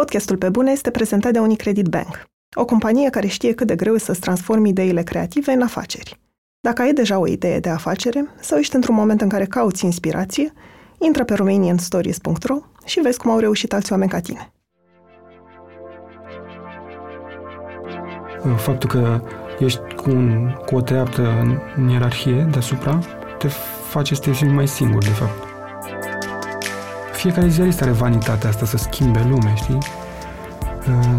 Podcastul Pe Bune este prezentat de Unicredit Bank, o companie care știe cât de greu e să-ți transformi ideile creative în afaceri. Dacă ai deja o idee de afacere sau ești într-un moment în care cauți inspirație, intră pe romanianstories.ro și vezi cum au reușit alți oameni ca tine. Faptul că ești cu, un, cu o treaptă în ierarhie deasupra te face să te simți mai singur, de fapt. Fiecare ziarist are vanitatea asta să schimbe lume, știi?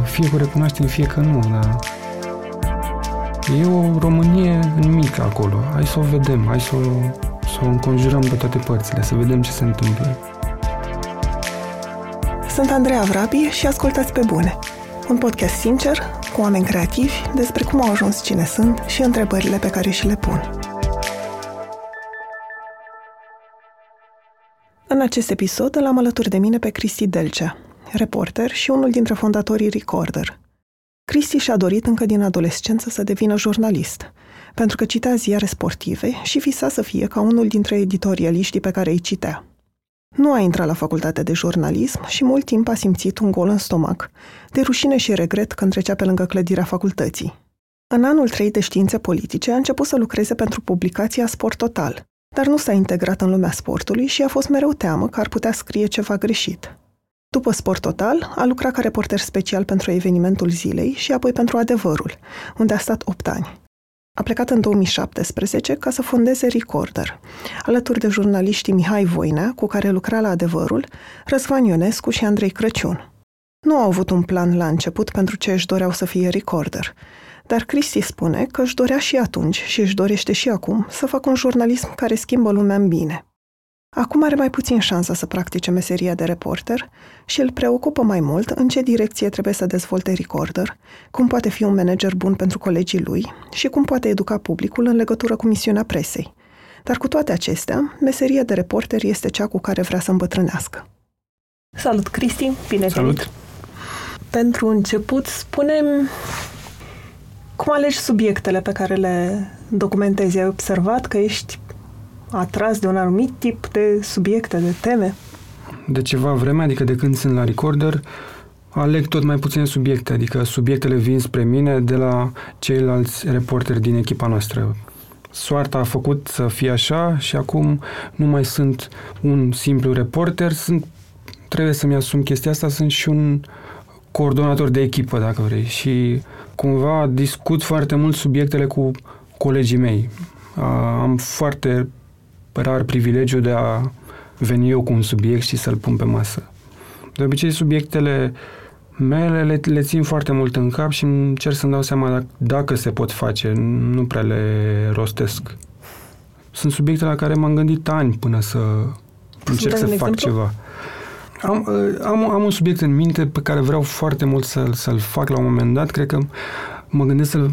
Fie cu recunoaștere, fie că nu, dar e o Românie mică acolo. Hai să o vedem, hai să o, să o înconjurăm pe toate părțile, să vedem ce se întâmplă. Sunt Andreea Vrabi și ascultați pe bune. Un podcast sincer, cu oameni creativi, despre cum au ajuns cine sunt și întrebările pe care și le pun. În acest episod îl am alături de mine pe Cristi Delcea, reporter și unul dintre fondatorii Recorder. Cristi și-a dorit încă din adolescență să devină jurnalist, pentru că citea ziare sportive și visa să fie ca unul dintre editorialiștii pe care îi citea. Nu a intrat la facultate de jurnalism și mult timp a simțit un gol în stomac, de rușine și regret când trecea pe lângă clădirea facultății. În anul 3 de științe politice a început să lucreze pentru publicația Sport Total, dar nu s-a integrat în lumea sportului și a fost mereu teamă că ar putea scrie ceva greșit. După Sport Total, a lucrat ca reporter special pentru evenimentul zilei și apoi pentru Adevărul, unde a stat 8 ani. A plecat în 2017 ca să fondeze Recorder, alături de jurnaliștii Mihai Voinea, cu care lucra la Adevărul, Răzvan Ionescu și Andrei Crăciun. Nu au avut un plan la început pentru ce își doreau să fie Recorder, dar Cristi spune că își dorea și atunci și își dorește și acum să facă un jurnalism care schimbă lumea în bine. Acum are mai puțin șansa să practice meseria de reporter și îl preocupă mai mult în ce direcție trebuie să dezvolte Recorder, cum poate fi un manager bun pentru colegii lui și cum poate educa publicul în legătură cu misiunea presei. Dar cu toate acestea, meseria de reporter este cea cu care vrea să îmbătrânească. Salut, Cristi! Bine Salut! Pentru început, spunem cum alegi subiectele pe care le documentezi? Ai observat că ești atras de un anumit tip de subiecte, de teme? De ceva vreme, adică de când sunt la recorder, aleg tot mai puține subiecte, adică subiectele vin spre mine de la ceilalți reporteri din echipa noastră. Soarta a făcut să fie așa și acum nu mai sunt un simplu reporter, sunt, trebuie să-mi asum chestia asta, sunt și un coordonator de echipă, dacă vrei, și cumva discut foarte mult subiectele cu colegii mei. Am foarte rar privilegiul de a veni eu cu un subiect și să-l pun pe masă. De obicei, subiectele mele le, le țin foarte mult în cap și încerc să-mi dau seama dacă, dacă se pot face, nu prea le rostesc. Sunt subiecte la care m-am gândit ani până să încerc să fac exemplu? ceva. Am, am, am un subiect în minte pe care vreau foarte mult să, să-l fac la un moment dat. Cred că mă gândesc să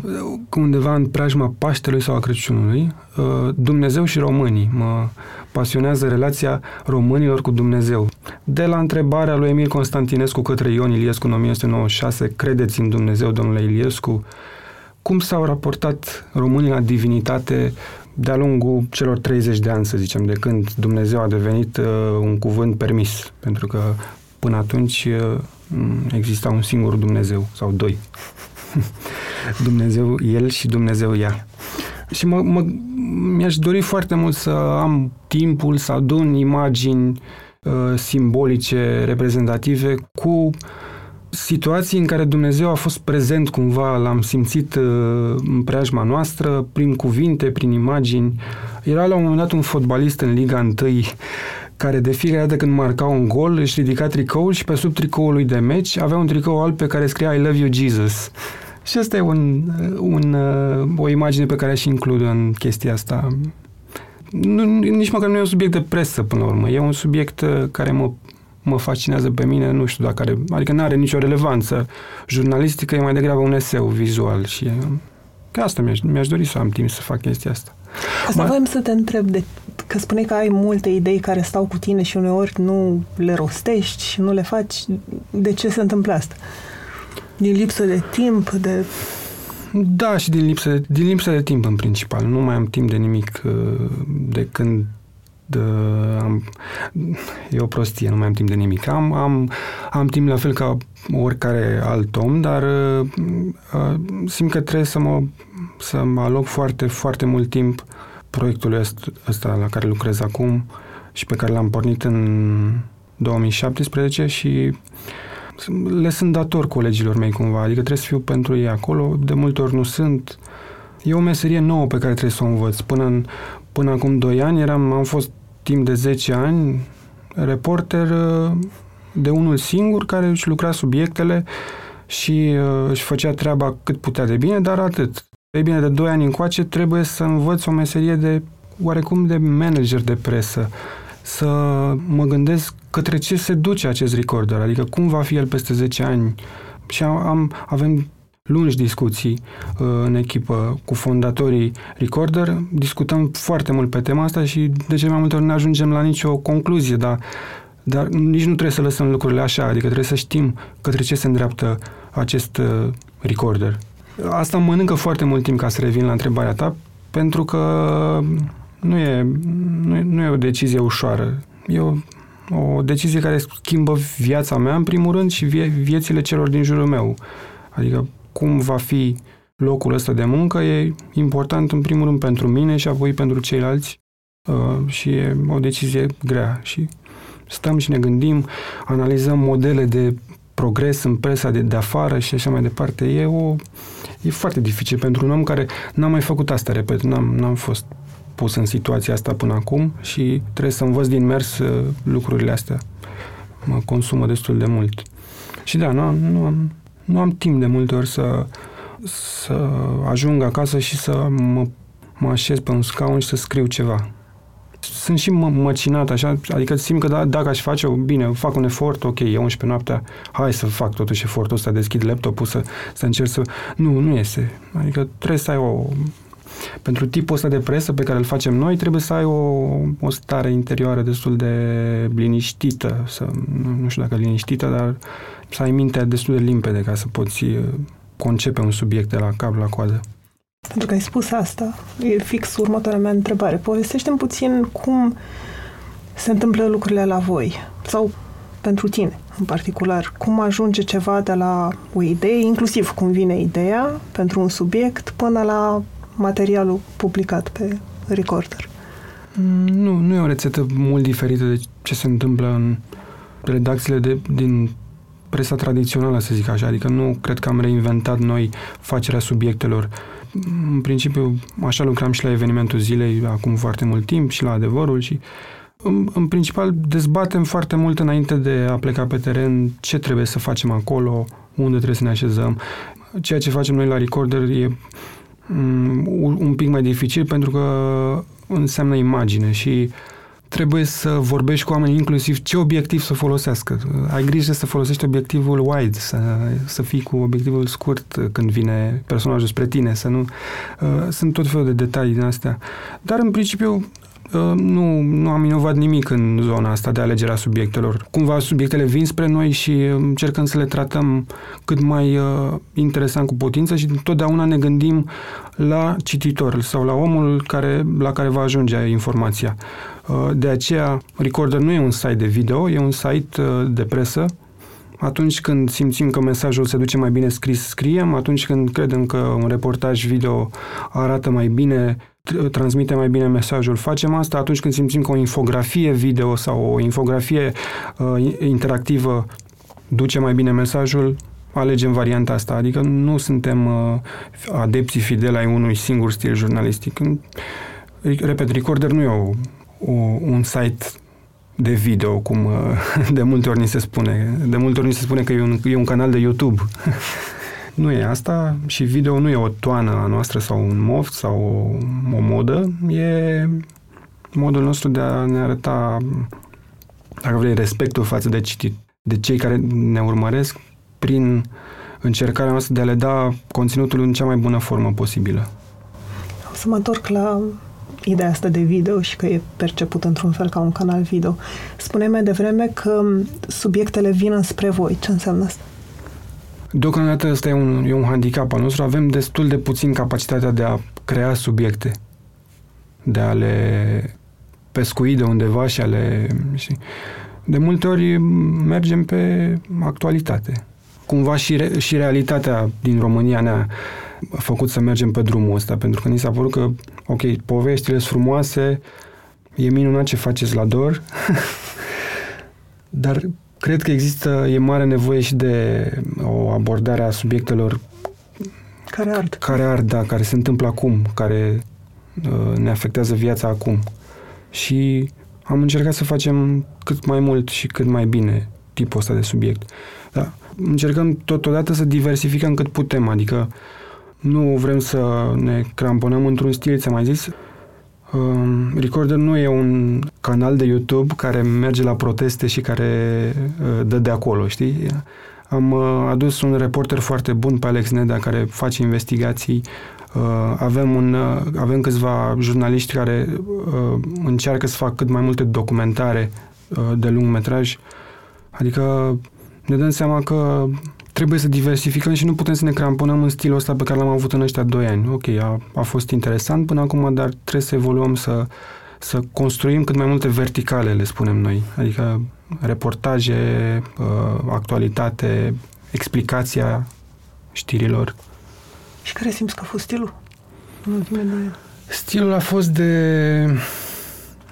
undeva în preajma Paștelui sau a Crăciunului, uh, Dumnezeu și românii. Mă pasionează relația românilor cu Dumnezeu. De la întrebarea lui Emil Constantinescu către Ion Iliescu în 1996, credeți în Dumnezeu, domnule Iliescu, cum s-au raportat românii la divinitate de-a lungul celor 30 de ani, să zicem, de când Dumnezeu a devenit uh, un cuvânt permis, pentru că până atunci uh, exista un singur Dumnezeu, sau doi. Dumnezeu El și Dumnezeu ea. Și mă, mă, mi-aș dori foarte mult să am timpul să adun imagini uh, simbolice, reprezentative, cu situații în care Dumnezeu a fost prezent cumva, l-am simțit uh, în preajma noastră, prin cuvinte, prin imagini. Era la un moment dat un fotbalist în Liga 1 care de fiecare dată când marca un gol își ridica tricoul și pe sub tricoul lui de meci avea un tricou alb pe care scria I love you Jesus. Și asta e un, un, uh, o imagine pe care aș includ în chestia asta. Nu, nici măcar nu e un subiect de presă până la urmă. E un subiect uh, care mă, mă fascinează pe mine, nu știu dacă are, adică nu are nicio relevanță. Jurnalistică e mai degrabă un eseu vizual și că asta mi-aș, mi-aș dori să am timp să fac chestia asta. Asta Ma... voiam să te întreb, de, că spune că ai multe idei care stau cu tine și uneori nu le rostești și nu le faci. De ce se întâmplă asta? Din lipsă de timp, de... Da, și din lipsă, de, din lipsă de timp în principal. Nu mai am timp de nimic uh, de când de, am, e o prostie, nu mai am timp de nimic. Am, am, am timp la fel ca oricare alt om, dar uh, uh, simt că trebuie să mă, să mă aloc foarte, foarte mult timp proiectului ăsta la care lucrez acum și pe care l-am pornit în 2017 și le sunt dator colegilor mei cumva, adică trebuie să fiu pentru ei acolo, de multe ori nu sunt. E o meserie nouă pe care trebuie să o învăț. Până, în, până acum 2 ani eram, am fost timp de 10 ani reporter uh, de unul singur care își lucra subiectele și uh, își făcea treaba cât putea de bine, dar atât. Ei bine, de 2 ani încoace trebuie să învăț o meserie de oarecum de manager de presă, să mă gândesc către ce se duce acest recorder, adică cum va fi el peste 10 ani. Și am, avem lungi discuții uh, în echipă cu fondatorii Recorder, discutăm foarte mult pe tema asta și de ce mai multe ori nu ajungem la nicio concluzie, dar, dar nici nu trebuie să lăsăm lucrurile așa, adică trebuie să știm către ce se îndreaptă acest uh, Recorder. Asta mănâncă foarte mult timp ca să revin la întrebarea ta, pentru că nu e, nu e, nu e o decizie ușoară. E o, o decizie care schimbă viața mea, în primul rând, și vie, viețile celor din jurul meu. Adică cum va fi locul ăsta de muncă e important, în primul rând, pentru mine și apoi pentru ceilalți. Uh, și e o decizie grea. Și stăm și ne gândim, analizăm modele de progres în presa de, de afară și așa mai departe. E, o, e foarte dificil pentru un om care n-a mai făcut asta, repet, n-am, n-am fost pus în situația asta până acum și trebuie să învăț din mers uh, lucrurile astea. Mă consumă destul de mult. Și da, nu, nu, am, nu am timp de multe ori să, să ajung acasă și să mă, mă așez pe un scaun și să scriu ceva. Sunt și mă, măcinat așa, adică simt că da, dacă aș face-o, bine, fac un efort, ok, e 11 noaptea, hai să fac totuși efortul ăsta, deschid laptopul, să, să încerc să... Nu, nu iese. Adică trebuie să ai o pentru tipul ăsta de presă pe care îl facem noi, trebuie să ai o, o stare interioară destul de liniștită, să, nu, nu știu dacă liniștită, dar să ai mintea destul de limpede ca să poți uh, concepe un subiect de la cap la coadă. Pentru că ai spus asta, e fix următoarea mea întrebare. Povestește-mi puțin cum se întâmplă lucrurile la voi sau pentru tine în particular. Cum ajunge ceva de la o idee, inclusiv cum vine ideea pentru un subiect, până la materialul publicat pe recorder. Nu, nu e o rețetă mult diferită de ce se întâmplă în redacțiile de, din presa tradițională, să zic așa. Adică nu cred că am reinventat noi facerea subiectelor. În principiu, așa lucram și la evenimentul zilei acum foarte mult timp și la adevărul și în, în principal dezbatem foarte mult înainte de a pleca pe teren ce trebuie să facem acolo, unde trebuie să ne așezăm. Ceea ce facem noi la Recorder e Mm, un pic mai dificil pentru că înseamnă imagine și trebuie să vorbești cu oamenii inclusiv ce obiectiv să folosească. Ai grijă să folosești obiectivul wide, să, să fii cu obiectivul scurt când vine personajul spre tine, să nu... Uh, sunt tot felul de detalii din astea. Dar, în principiu, Uh, nu, nu am inovat nimic în zona asta de alegerea subiectelor. Cumva subiectele vin spre noi și încercăm să le tratăm cât mai uh, interesant cu putință și totdeauna ne gândim la cititor sau la omul care, la care va ajunge informația. Uh, de aceea, Recorder nu e un site de video, e un site uh, de presă atunci când simțim că mesajul se duce mai bine scris, scriem. Atunci când credem că un reportaj video arată mai bine, transmite mai bine mesajul, facem asta. Atunci când simțim că o infografie video sau o infografie uh, interactivă duce mai bine mesajul, alegem varianta asta. Adică nu suntem uh, adepții fideli ai unui singur stil jurnalistic. Repet, Recorder nu e o, o, un site de video, cum uh, de multe ori ni se spune. De multe ori ni se spune că e un, e un canal de YouTube. nu e asta și video nu e o toană a noastră sau un moft sau o, o modă. E modul nostru de a ne arăta, dacă vrei, respectul față de citit, de cei care ne urmăresc prin încercarea noastră de a le da conținutul în cea mai bună formă posibilă. O să mă întorc la ideea asta de video și că e perceput într-un fel ca un canal video. Spune mai devreme că subiectele vin spre voi. Ce înseamnă asta? Deocamdată ăsta e un, e un handicap al nostru. Avem destul de puțin capacitatea de a crea subiecte, de a le pescuit de undeva și ale... Știi? De multe ori mergem pe actualitate. Cumva și, re, și realitatea din România ne-a făcut să mergem pe drumul ăsta, pentru că ni s-a părut că, ok, poveștile sunt frumoase, e minunat ce faceți la DOR, dar cred că există, e mare nevoie și de o abordare a subiectelor care ard. Care ard, da, care se întâmplă acum, care uh, ne afectează viața acum. Și am încercat să facem cât mai mult și cât mai bine tipul ăsta de subiect. Da. Încercăm totodată să diversificăm cât putem, adică nu vrem să ne cramponăm într-un stil, ți-am mai zis, Uh, Recorder nu e un canal de YouTube care merge la proteste și care uh, dă de acolo, știi? Am uh, adus un reporter foarte bun pe Alex Neda care face investigații. Uh, avem, un, uh, avem câțiva jurnaliști care uh, încearcă să facă cât mai multe documentare uh, de lung metraj. Adică ne dăm seama că trebuie să diversificăm și nu putem să ne cramponăm în stilul ăsta pe care l-am avut în ăștia doi ani. Ok, a, a fost interesant până acum, dar trebuie să evoluăm, să, să construim cât mai multe verticale, le spunem noi. Adică reportaje, uh, actualitate, explicația știrilor. Și care simți că a fost stilul în ultimele doi ani? Stilul a fost de,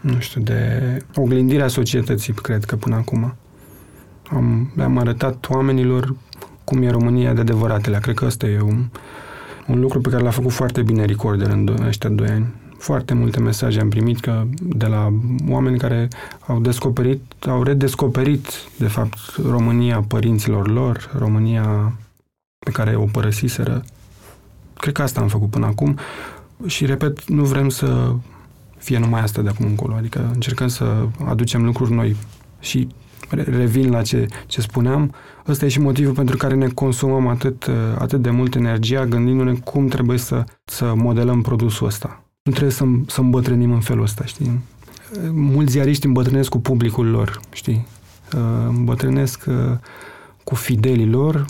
nu știu, de oglindirea societății, cred că până acum. Am, le-am arătat oamenilor cum e România de adevăratele. Cred că ăsta e un, un lucru pe care l-a făcut foarte bine Recorder în ăștia doi ani. Foarte multe mesaje am primit că de la oameni care au descoperit, au redescoperit, de fapt, România părinților lor, România pe care o părăsiseră. Cred că asta am făcut până acum și, repet, nu vrem să fie numai asta de acum încolo. Adică încercăm să aducem lucruri noi și revin la ce, ce spuneam, ăsta e și motivul pentru care ne consumăm atât, atât de mult energia gândindu-ne cum trebuie să, să modelăm produsul ăsta. Nu trebuie să, să îmbătrânim în felul ăsta, știi? Mulți ziariști îmbătrânesc cu publicul lor, știi? Îmbătrânesc cu fidelii lor.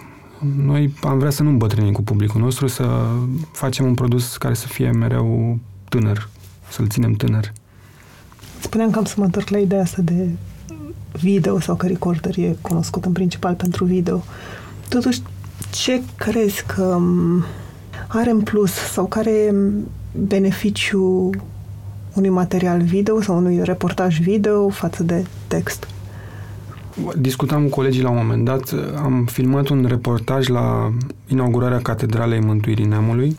Noi am vrea să nu îmbătrânim cu publicul nostru, să facem un produs care să fie mereu tânăr, să-l ținem tânăr. Spuneam că am să mă întorc la ideea asta de video sau că recorder e cunoscut în principal pentru video. Totuși, ce crezi că are în plus sau care e beneficiu unui material video sau unui reportaj video față de text? Discutam cu colegii la un moment dat, am filmat un reportaj la inaugurarea Catedralei Mântuirii Neamului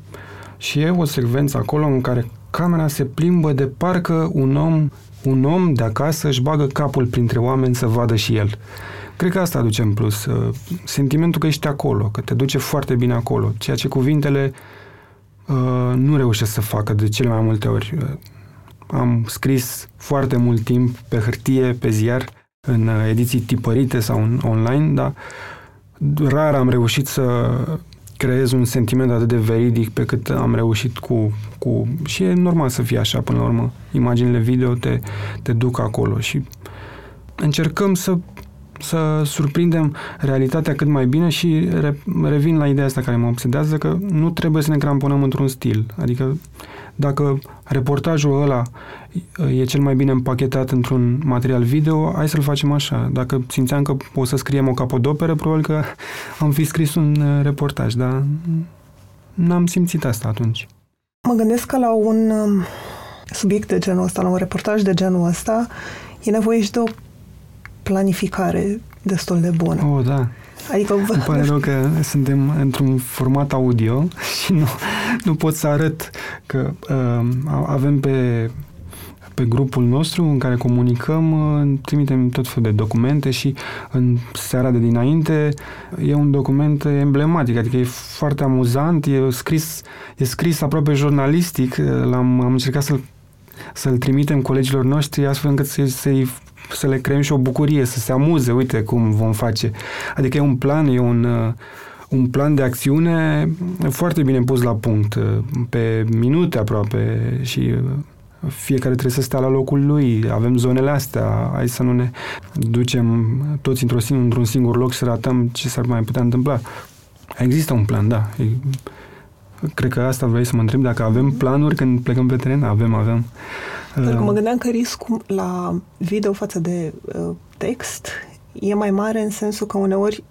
și e o secvență acolo în care camera se plimbă de parcă un om un om de acasă își bagă capul printre oameni să vadă și el. Cred că asta aduce în plus. Uh, sentimentul că ești acolo, că te duce foarte bine acolo, ceea ce cuvintele uh, nu reușesc să facă de cele mai multe ori. Uh, am scris foarte mult timp pe hârtie, pe ziar, în uh, ediții tipărite sau în online, dar rar am reușit să creez un sentiment atât de veridic pe cât am reușit cu, cu... Și e normal să fie așa până la urmă. Imaginile video te, te duc acolo și încercăm să să surprindem realitatea cât mai bine și re, revin la ideea asta care mă obsedează că nu trebuie să ne cramponăm într-un stil. Adică dacă reportajul ăla e cel mai bine împachetat într-un material video, hai să-l facem așa. Dacă simțeam că o să scriem o capodoperă, probabil că am fi scris un uh, reportaj, dar n-am simțit asta atunci. Mă gândesc că la un um, subiect de genul ăsta, la un reportaj de genul ăsta, e nevoie și de o planificare destul de bună. Oh, da. Adică vă... Îmi pare rău că suntem într-un format audio și nu, nu pot să arăt că uh, avem pe pe grupul nostru în care comunicăm, uh, trimitem tot felul de documente și în seara de dinainte e un document emblematic, adică e foarte amuzant, e scris, e scris aproape jurnalistic, l-am am încercat să-l, să-l trimitem colegilor noștri astfel încât să, să-i să le creăm și o bucurie, să se amuze, uite cum vom face. Adică e un plan, e un, uh, un plan de acțiune foarte bine pus la punct, uh, pe minute aproape și uh, fiecare trebuie să stea la locul lui, avem zonele astea, hai să nu ne ducem toți într-un singur, într-un singur loc să ratăm ce s-ar mai putea întâmpla. Există un plan, da. Cred că asta vrei să mă întreb, dacă avem planuri când plecăm pe teren? Avem, avem. Pentru că mă gândeam că riscul la video față de uh, text e mai mare în sensul că uneori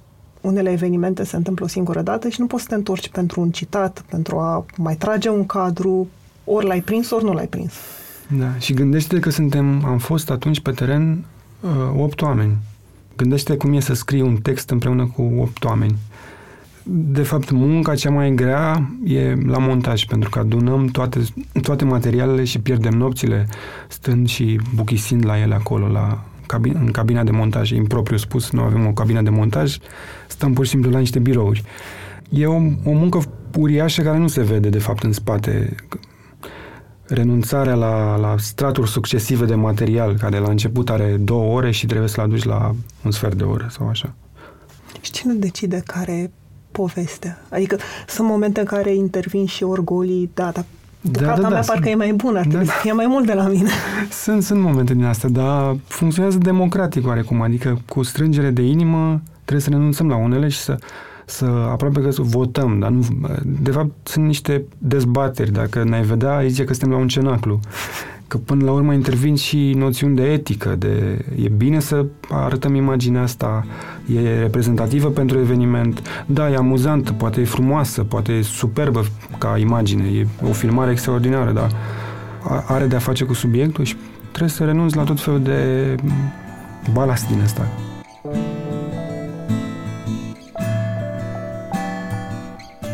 unele evenimente se întâmplă o singură dată și nu poți să te întorci pentru un citat, pentru a mai trage un cadru, ori l-ai prins, ori nu l-ai prins. Da, și gândește că suntem, am fost atunci pe teren uh, opt oameni. Gândește cum e să scrii un text împreună cu opt oameni. De fapt, munca cea mai grea e la montaj, pentru că adunăm toate, toate materialele și pierdem nopțile stând și buchisind la ele acolo, la, în cabina de montaj, impropriu spus, nu avem o cabină de montaj, stăm pur și simplu la niște birouri. E o, o muncă uriașă care nu se vede, de fapt, în spate. Renunțarea la, la straturi succesive de material, care la început are două ore și trebuie să-l aduci la un sfert de oră sau așa. Și cine decide care povestea? Adică sunt momente în care intervin și orgolii, da, dar Bucata da, da, da, mea parcă sunt, e mai bună, ar trebui da, să fie mai mult de la mine. Sunt, sunt momente din astea, dar funcționează democratic oarecum, adică cu strângere de inimă trebuie să renunțăm la unele și să, să aproape că să votăm, dar nu, de fapt sunt niște dezbateri, dacă ne-ai vedea, ai zice că suntem la un cenaclu că până la urmă intervin și noțiuni de etică, de e bine să arătăm imaginea asta, e reprezentativă pentru eveniment, da, e amuzantă, poate e frumoasă, poate e superbă ca imagine, e o filmare extraordinară, dar are de-a face cu subiectul și trebuie să renunți la tot felul de balast din asta.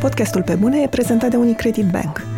Podcastul Pe Bune e prezentat de Unicredit Bank –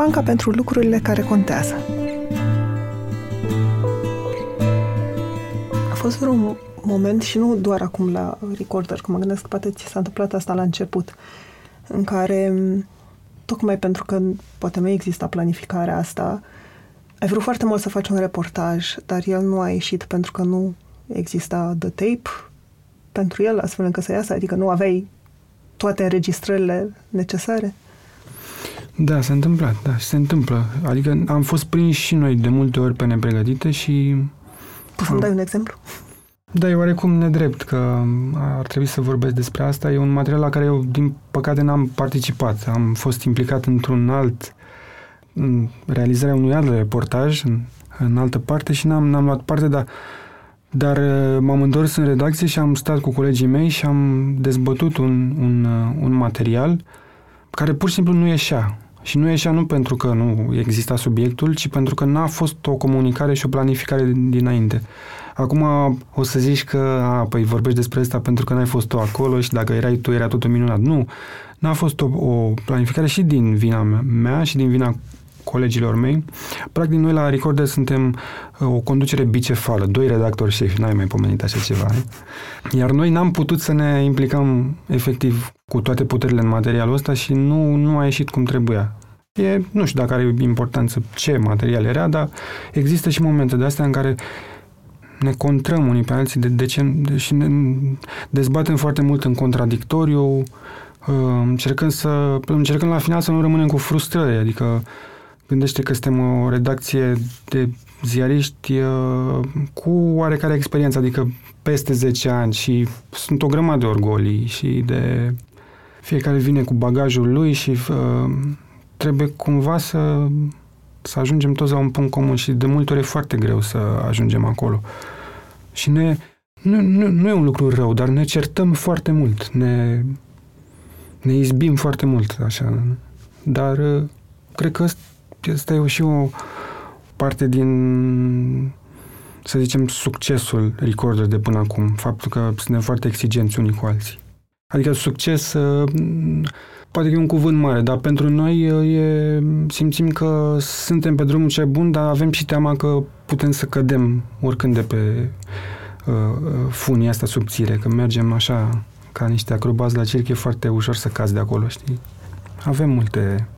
banca pentru lucrurile care contează. A fost un moment și nu doar acum la recorder, că mă gândesc că poate ți s-a întâmplat asta la început, în care, tocmai pentru că poate nu exista planificarea asta, ai vrut foarte mult să faci un reportaj, dar el nu a ieșit pentru că nu exista the tape pentru el, astfel încât să iasă, adică nu aveai toate înregistrările necesare? Da, s-a întâmplat, da, se întâmplă. Adică am fost prinși și noi de multe ori pe nepregătite și... Poți să-mi dai un exemplu? Da, e oarecum nedrept că ar trebui să vorbesc despre asta. E un material la care eu, din păcate, n-am participat. Am fost implicat într-un alt, în realizarea unui alt reportaj în, în altă parte și n-am, n-am luat parte, dar dar m-am întors în redacție și am stat cu colegii mei și am dezbătut un, un, un material care pur și simplu nu ieșea. Și nu ieșea nu pentru că nu exista subiectul, ci pentru că n-a fost o comunicare și o planificare dinainte. Acum o să zici că, a, păi vorbești despre asta pentru că n-ai fost tu acolo și dacă erai tu era totul minunat. Nu, n-a fost o, o planificare și din vina mea și din vina colegilor mei. Practic, noi la Recorder suntem uh, o conducere bicefală, doi redactori șefi, n-ai mai pomenit așa ceva. Iar noi n-am putut să ne implicăm efectiv cu toate puterile în materialul ăsta și nu, nu a ieșit cum trebuia. E, nu știu dacă are importanță ce material era, dar există și momente de astea în care ne contrăm unii pe alții de, de ce, de, și ne dezbatem foarte mult în contradictoriu, uh, încercăm să încercăm la final să nu rămânem cu frustrări, adică Gândește că suntem o redacție de ziariști uh, cu oarecare experiență, adică peste 10 ani și sunt o grămadă de orgolii și de fiecare vine cu bagajul lui și uh, trebuie cumva să, să ajungem toți la un punct comun și de multe ori e foarte greu să ajungem acolo. Și ne, nu, nu, nu e un lucru rău, dar ne certăm foarte mult, ne, ne izbim foarte mult, așa. Dar uh, cred că asta e și o parte din, să zicem, succesul Recorder de până acum. Faptul că suntem foarte exigenți unii cu alții. Adică succes, uh, poate că e un cuvânt mare, dar pentru noi uh, e, simțim că suntem pe drumul cel bun, dar avem și teama că putem să cădem oricând de pe uh, funii asta subțire, că mergem așa ca niște acrobați la circ, e foarte ușor să cazi de acolo, știi? Avem multe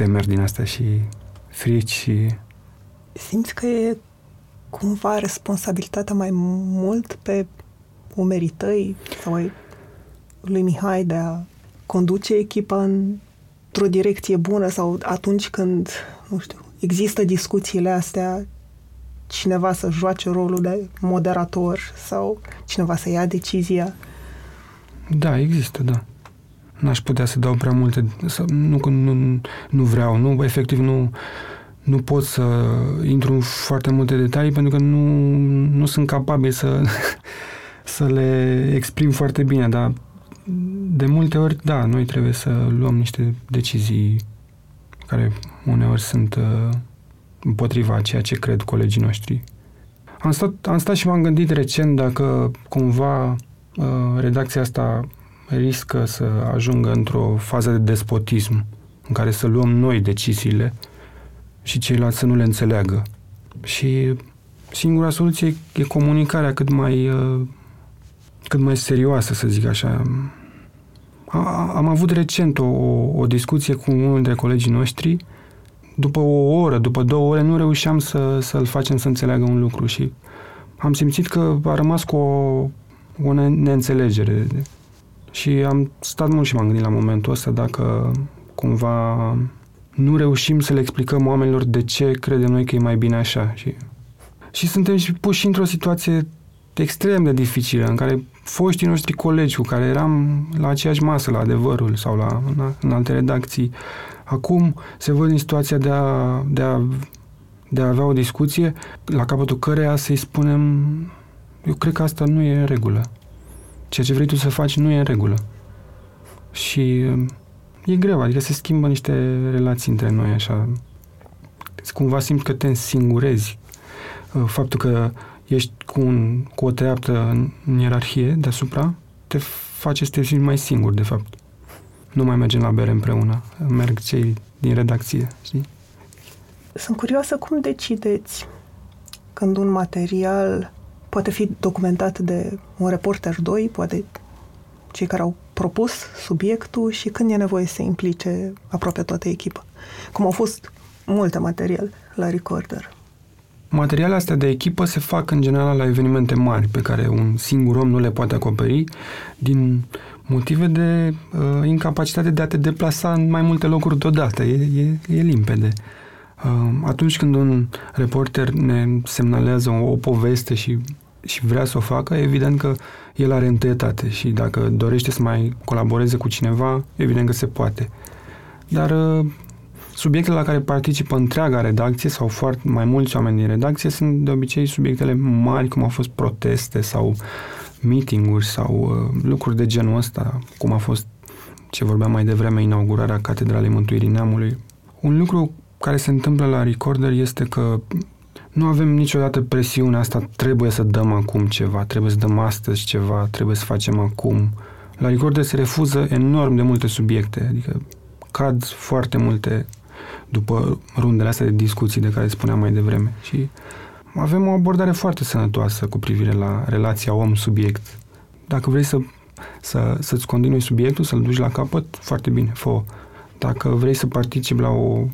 temeri din astea și frici și... Simți că e cumva responsabilitatea mai mult pe umerii tăi sau ai lui Mihai de a conduce echipa într-o direcție bună sau atunci când, nu știu, există discuțiile astea, cineva să joace rolul de moderator sau cineva să ia decizia? Da, există, da. N-aș putea să dau prea multe, să, nu, nu, nu vreau, nu, efectiv nu, nu pot să intru în foarte multe detalii pentru că nu, nu sunt capabil să, să le exprim foarte bine, dar de multe ori, da, noi trebuie să luăm niște decizii care uneori sunt uh, împotriva ceea ce cred colegii noștri. Am stat, am stat și m-am gândit recent dacă cumva uh, redacția asta riscă să ajungă într-o fază de despotism în care să luăm noi deciziile și ceilalți să nu le înțeleagă. Și singura soluție e comunicarea cât mai uh, cât mai serioasă, să zic așa. Am avut recent o, o discuție cu unul dintre colegii noștri. După o oră, după două ore, nu reușeam să, să-l facem să înțeleagă un lucru și am simțit că a rămas cu o, o neînțelegere. Și am stat mult și m-am gândit la momentul ăsta dacă cumva nu reușim să le explicăm oamenilor de ce credem noi că e mai bine așa. Și, și suntem și puși într-o situație extrem de dificilă în care foștii noștri colegi cu care eram la aceeași masă, la adevărul sau la, în, în alte redacții, acum se văd în situația de a, de a, de a avea o discuție la capătul căreia să-i spunem eu cred că asta nu e în regulă. Ceea ce vrei tu să faci nu e în regulă. Și e greu, adică se schimbă niște relații între noi așa. Cumva simți că te însingurezi. Faptul că ești cu, un, cu o treaptă în, în ierarhie deasupra, te face să te simți mai singur, de fapt. Nu mai mergem la bere împreună, merg cei din redacție, știi? Sunt curioasă cum decideți când un material poate fi documentat de un reporter doi, poate cei care au propus subiectul și când e nevoie să se implice aproape toată echipa. Cum au fost multe materiale la Recorder. Materialele astea de echipă se fac în general la evenimente mari pe care un singur om nu le poate acoperi din motive de uh, incapacitate de a te deplasa în mai multe locuri deodată. E, e, e limpede. Uh, atunci când un reporter ne semnalează o, o poveste și, și vrea să o facă, evident că el are întâietate și dacă dorește să mai colaboreze cu cineva, evident că se poate. Dar uh, Subiectele la care participă întreaga redacție sau foarte mai mulți oameni din redacție sunt de obicei subiectele mari, cum au fost proteste sau meeting-uri sau uh, lucruri de genul ăsta, cum a fost ce vorbeam mai devreme, inaugurarea Catedralei Mântuirii Neamului. Un lucru care se întâmplă la Recorder este că nu avem niciodată presiunea asta, trebuie să dăm acum ceva, trebuie să dăm astăzi ceva, trebuie să facem acum. La Recorder se refuză enorm de multe subiecte, adică cad foarte multe după rundele astea de discuții de care spuneam mai devreme. Și avem o abordare foarte sănătoasă cu privire la relația om-subiect. Dacă vrei să, să, să-ți continui subiectul, să-l duci la capăt, foarte bine, fă Dacă vrei să participi la o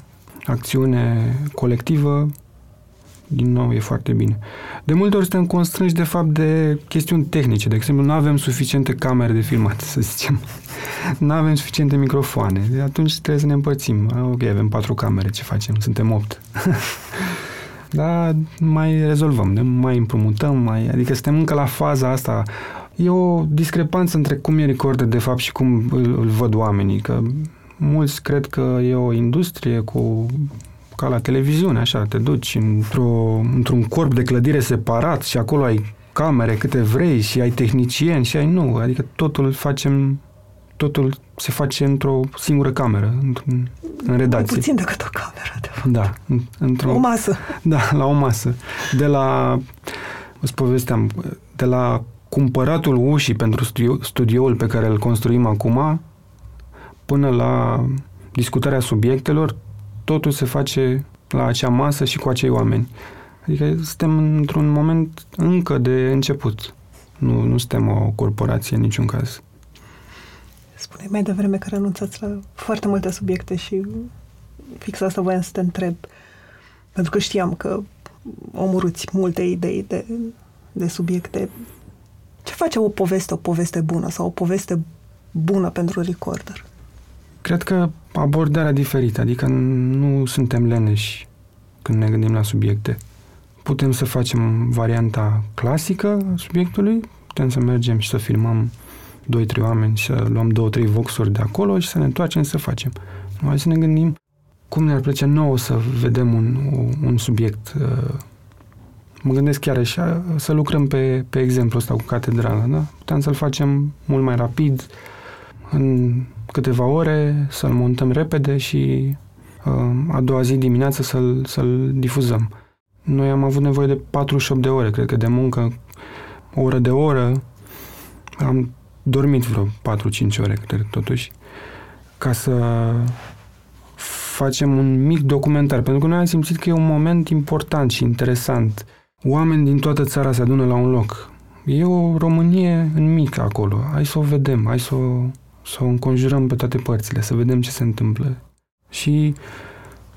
acțiune colectivă, din nou, e foarte bine. De multe ori suntem constrânși, de fapt, de chestiuni tehnice. De exemplu, nu avem suficiente camere de filmat, să zicem. nu avem suficiente microfoane. De atunci trebuie să ne împărțim. Ok, avem patru camere, ce facem? Suntem opt. Dar mai rezolvăm, ne mai împrumutăm, mai, adică suntem încă la faza asta. E o discrepanță între cum e recorder de fapt și cum îl, îl văd oamenii, că mulți cred că e o industrie cu ca la televiziune, așa, te duci într-o, într-un corp de clădire separat și acolo ai camere câte vrei și ai tehnicieni și ai nu, adică totul facem totul se face într-o singură cameră, în, în redacție. Mai puțin decât o cameră, de fapt. Da. Într-o, o masă. Da, la o masă. De la, îți povesteam, de la cumpăratul ușii pentru studio, studioul pe care îl construim acum, până la discutarea subiectelor, totul se face la acea masă și cu acei oameni. Adică suntem într-un moment încă de început. Nu, nu suntem o corporație în niciun caz. Spune mai devreme că renunțați la foarte multe subiecte și fix asta voiam să te întreb. Pentru că știam că omorâți multe idei de, de subiecte. Ce face o poveste o poveste bună sau o poveste bună pentru recorder? Cred că abordarea diferită, adică nu suntem leneși când ne gândim la subiecte. Putem să facem varianta clasică a subiectului, putem să mergem și să filmăm 2-3 oameni, să luăm 2-3 voxuri de acolo și să ne întoarcem să facem. Mai să ne gândim cum ne-ar plăcea nouă să vedem un, un subiect. Uh, mă gândesc chiar așa, să lucrăm pe, pe exemplu ăsta cu catedrala, da? Putem să-l facem mult mai rapid, în câteva ore, să-l montăm repede și uh, a doua zi dimineață să-l, să-l difuzăm. Noi am avut nevoie de 48 de ore, cred că de muncă, o oră de oră, am dormit vreo 4-5 ore, cred, totuși, ca să facem un mic documentar, pentru că noi am simțit că e un moment important și interesant. Oameni din toată țara se adună la un loc. E o Românie în mic acolo. Hai să o vedem, hai să o, să o înconjurăm pe toate părțile, să vedem ce se întâmplă. Și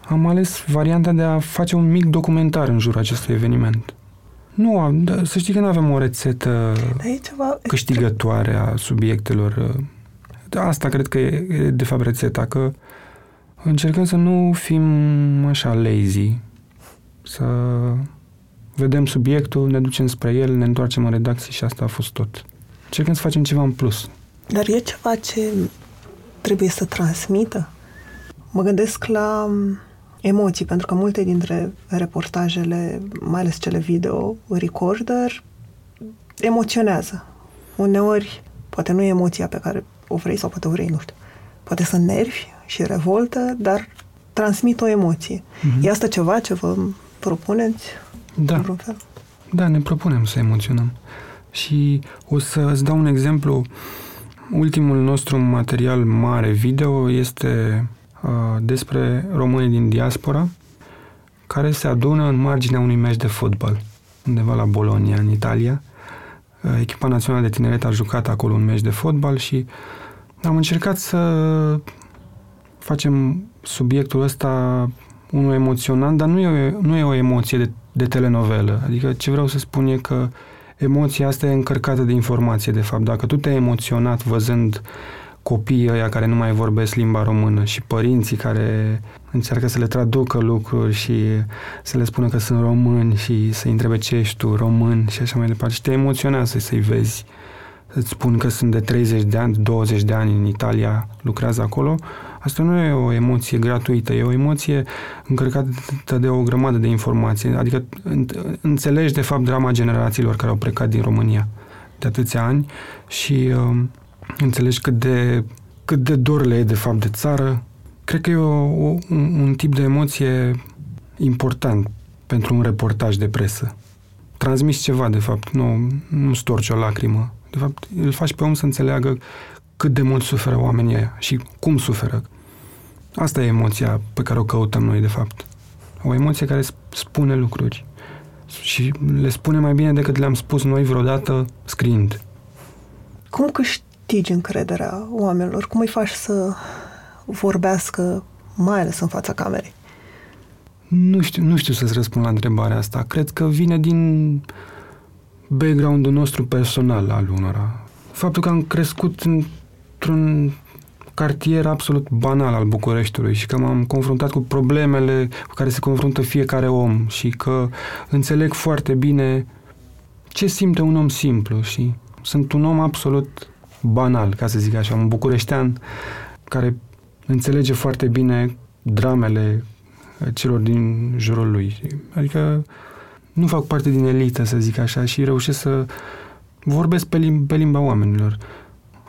am ales varianta de a face un mic documentar în jurul acestui eveniment. Nu, da, să știi că nu avem o rețetă ceva... câștigătoare a subiectelor. Asta cred că e, de fapt, rețeta, că încercăm să nu fim așa lazy, să vedem subiectul, ne ducem spre el, ne întoarcem în redacție și asta a fost tot. Încercăm să facem ceva în plus. Dar e ceva ce trebuie să transmită? Mă gândesc la emoții, pentru că multe dintre reportajele, mai ales cele video, recorder, emoționează. Uneori, poate nu e emoția pe care o vrei sau poate o vrei, nu știu. Poate să nervi și revoltă, dar transmit o emoție. Mm-hmm. E asta ceva ce vă propuneți? Da. fel? Da, ne propunem să emoționăm. Și o să îți dau un exemplu. Ultimul nostru material mare video este Uh, despre românii din diaspora care se adună în marginea unui meci de fotbal, undeva la Bologna, în Italia. Uh, echipa națională de tineret a jucat acolo un meci de fotbal și am încercat să facem subiectul ăsta unul emoționant, dar nu e, nu e o emoție de, de telenovelă. Adică ce vreau să spun e că emoția asta e încărcată de informație, de fapt. Dacă tu te-ai emoționat văzând copiii ăia care nu mai vorbesc limba română și părinții care încearcă să le traducă lucruri și să le spună că sunt români și să-i întrebe ce ești tu, român și așa mai departe. Și te emoționează să-i vezi, să-ți spun că sunt de 30 de ani, 20 de ani în Italia, lucrează acolo. Asta nu e o emoție gratuită, e o emoție încărcată de o grămadă de informații. Adică înțelegi de fapt drama generațiilor care au plecat din România de atâția ani și uh, înțelegi cât de, cât de dor le e de fapt de țară. Cred că e o, o, un, un tip de emoție important pentru un reportaj de presă. Transmiți ceva, de fapt, nu, nu storci o lacrimă. De fapt, îl faci pe om să înțeleagă cât de mult suferă oamenii ăia și cum suferă. Asta e emoția pe care o căutăm noi, de fapt. O emoție care spune lucruri și le spune mai bine decât le-am spus noi vreodată scriind. Cum câști câștigi încrederea oamenilor? Cum îi faci să vorbească, mai ales în fața camerei? Nu știu, nu știu să-ți răspund la întrebarea asta. Cred că vine din background-ul nostru personal al unora. Faptul că am crescut într-un cartier absolut banal al Bucureștiului și că m-am confruntat cu problemele cu care se confruntă fiecare om și că înțeleg foarte bine ce simte un om simplu și sunt un om absolut banal, ca să zic așa, un bucureștean care înțelege foarte bine dramele celor din jurul lui. Adică nu fac parte din elită, să zic așa, și reușesc să vorbesc pe, lim- pe limba oamenilor.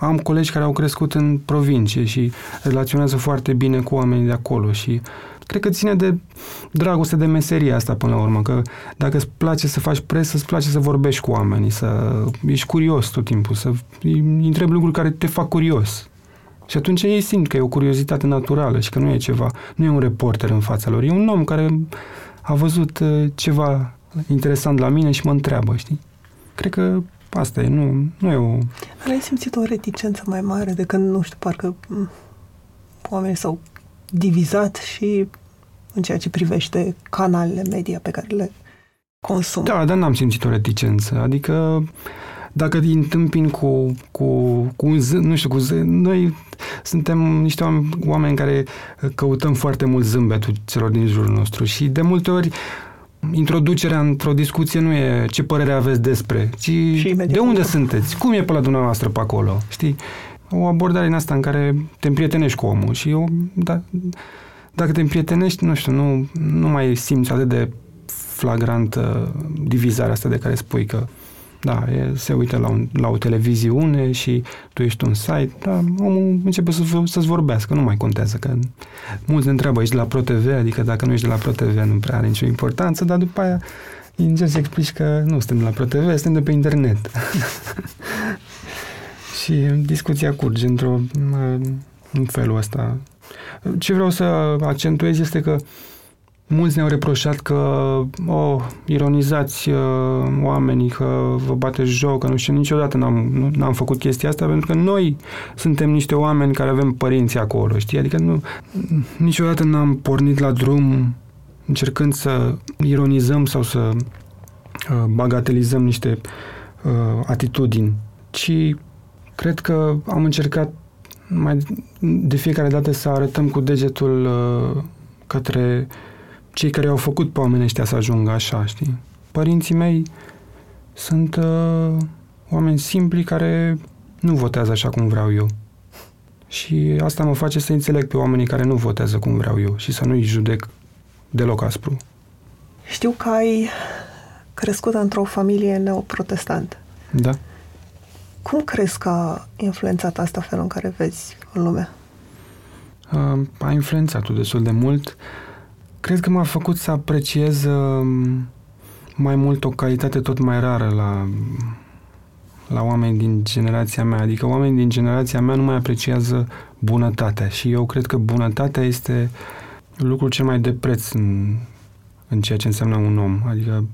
Am colegi care au crescut în provincie și relaționează foarte bine cu oamenii de acolo și cred că ține de dragoste de meseria asta până la urmă, că dacă îți place să faci presă, îți place să vorbești cu oamenii, să ești curios tot timpul, să îi întrebi lucruri care te fac curios. Și atunci ei simt că e o curiozitate naturală și că nu e ceva, nu e un reporter în fața lor, e un om care a văzut uh, ceva interesant la mine și mă întreabă, știi? Cred că asta e, nu, nu e o... Dar ai simțit o reticență mai mare de când, nu știu, parcă oamenii s-au divizat și în ceea ce privește canalele media pe care le consum. Da, dar n-am simțit o reticență. Adică dacă îi întâmpin cu, cu, cu un zâmbet, nu știu, cu zâmbet, noi suntem niște oameni care căutăm foarte mult zâmbetul celor din jurul nostru și de multe ori introducerea într-o discuție nu e ce părere aveți despre, ci de unde sunteți, cum e pe la dumneavoastră pe acolo, știi? O abordare în asta în care te împrietenești cu omul și eu, da, dacă te împrietenești, nu știu, nu, nu mai simți atât de flagrant divizarea asta de care spui că da, e, se uită la, un, la o televiziune și tu ești un site, da, omul începe să, să-ți vorbească, nu mai contează, că mulți ne întreabă, ești de la ProTV, adică dacă nu ești de la ProTV nu prea are nicio importanță, dar după aia încerci să explici că nu suntem de la ProTV, suntem de pe internet. și discuția curge într-o, în felul ăsta. Ce vreau să accentuez este că Mulți ne-au reproșat că oh, ironizați uh, oamenii, că vă bate joc, că nu știu, niciodată n-am, nu, n-am făcut chestia asta, pentru că noi suntem niște oameni care avem părinți acolo, știi? Adică nu, niciodată n-am pornit la drum încercând să ironizăm sau să uh, bagatelizăm niște uh, atitudini, ci cred că am încercat mai de fiecare dată să arătăm cu degetul uh, către cei care au făcut pe oamenii ăștia să ajungă așa, știi? Părinții mei sunt uh, oameni simpli care nu votează așa cum vreau eu. Și asta mă face să înțeleg pe oamenii care nu votează cum vreau eu și să nu-i judec deloc aspru. Știu că ai crescut într-o familie neoprotestantă. Da. Cum crezi că a influențat asta felul în care vezi lumea? Uh, a influențat-o destul de mult. Uh, Cred că m-a făcut să apreciez um, mai mult o calitate tot mai rară la, la oameni din generația mea. Adică oamenii din generația mea nu mai apreciază bunătatea și eu cred că bunătatea este lucrul cel mai de preț în, în ceea ce înseamnă un om. Adică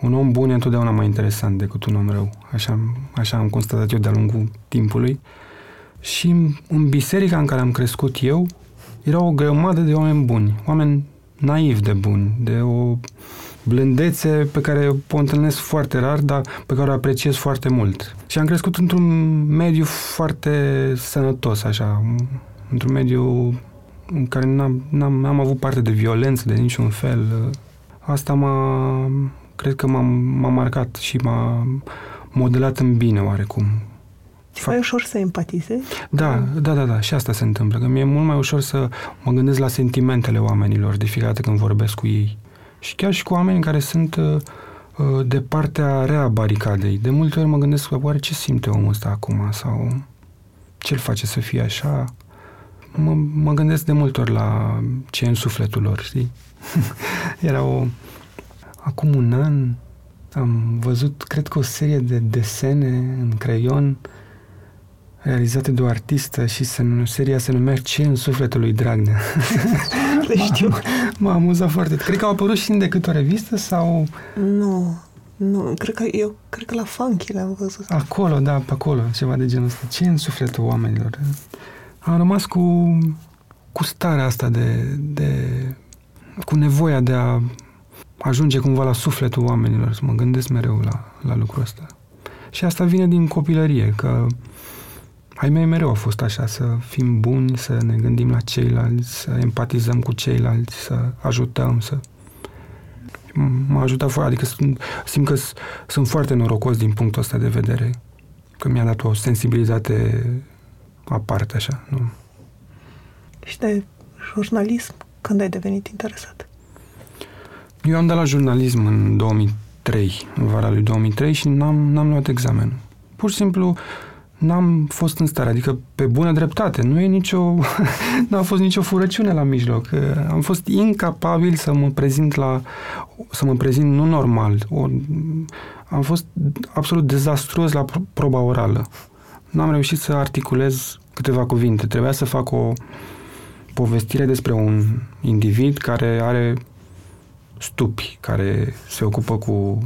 un om bun e întotdeauna mai interesant decât un om rău. Așa, așa am constatat eu de-a lungul timpului. Și în, în biserica în care am crescut eu, era o grămadă de oameni buni, oameni naiv de bun, de o blândețe pe care o întâlnesc foarte rar, dar pe care o apreciez foarte mult. Și am crescut într-un mediu foarte sănătos, așa, într-un mediu în care n-am, n-am, n-am avut parte de violență de niciun fel. Asta m-a, cred că m-a, m-a marcat și m-a modelat în bine oarecum. Și mai ușor să empatizezi? Da, da, da, da, și asta se întâmplă, că mi-e mult mai ușor să mă gândesc la sentimentele oamenilor de fiecare dată când vorbesc cu ei. Și chiar și cu oameni care sunt uh, uh de partea rea a baricadei. De multe ori mă gândesc, oare ce simte omul ăsta acum? Sau ce-l face să fie așa? Mă, mă gândesc de multe ori la ce e în sufletul lor, știi? Era o... Acum un an am văzut, cred că o serie de desene în creion uh, realizate de o artistă și se, seria se numea Ce în sufletul lui Dragnea. Le știu. M-a amuzat foarte. Cred că au apărut și în decât o revistă sau... Nu, nu, cred că eu, cred că la Funky le-am văzut. Acolo, da, pe acolo, ceva de genul ăsta. Ce în sufletul oamenilor? Am rămas cu, cu starea asta de, de... cu nevoia de a ajunge cumva la sufletul oamenilor, să mă gândesc mereu la, la lucrul ăsta. Și asta vine din copilărie, că ai mei mereu au fost așa, să fim buni, să ne gândim la ceilalți, să empatizăm cu ceilalți, să ajutăm, să... M-a ajutat foarte, adică sunt, simt că sunt foarte norocos din punctul ăsta de vedere, că mi-a dat o sensibilitate aparte, așa, nu? Și de jurnalism, când ai devenit interesat? Eu am dat la jurnalism în 2003, în vara lui 2003 și n-am, n-am luat examenul. Pur și simplu n-am fost în stare, adică pe bună dreptate, nu e nicio, n-a fost nicio furăciune la mijloc. Am fost incapabil să mă prezint la, să mă prezint nu normal. O, am fost absolut dezastruos la proba orală. N-am reușit să articulez câteva cuvinte. Trebuia să fac o povestire despre un individ care are stupi, care se ocupă cu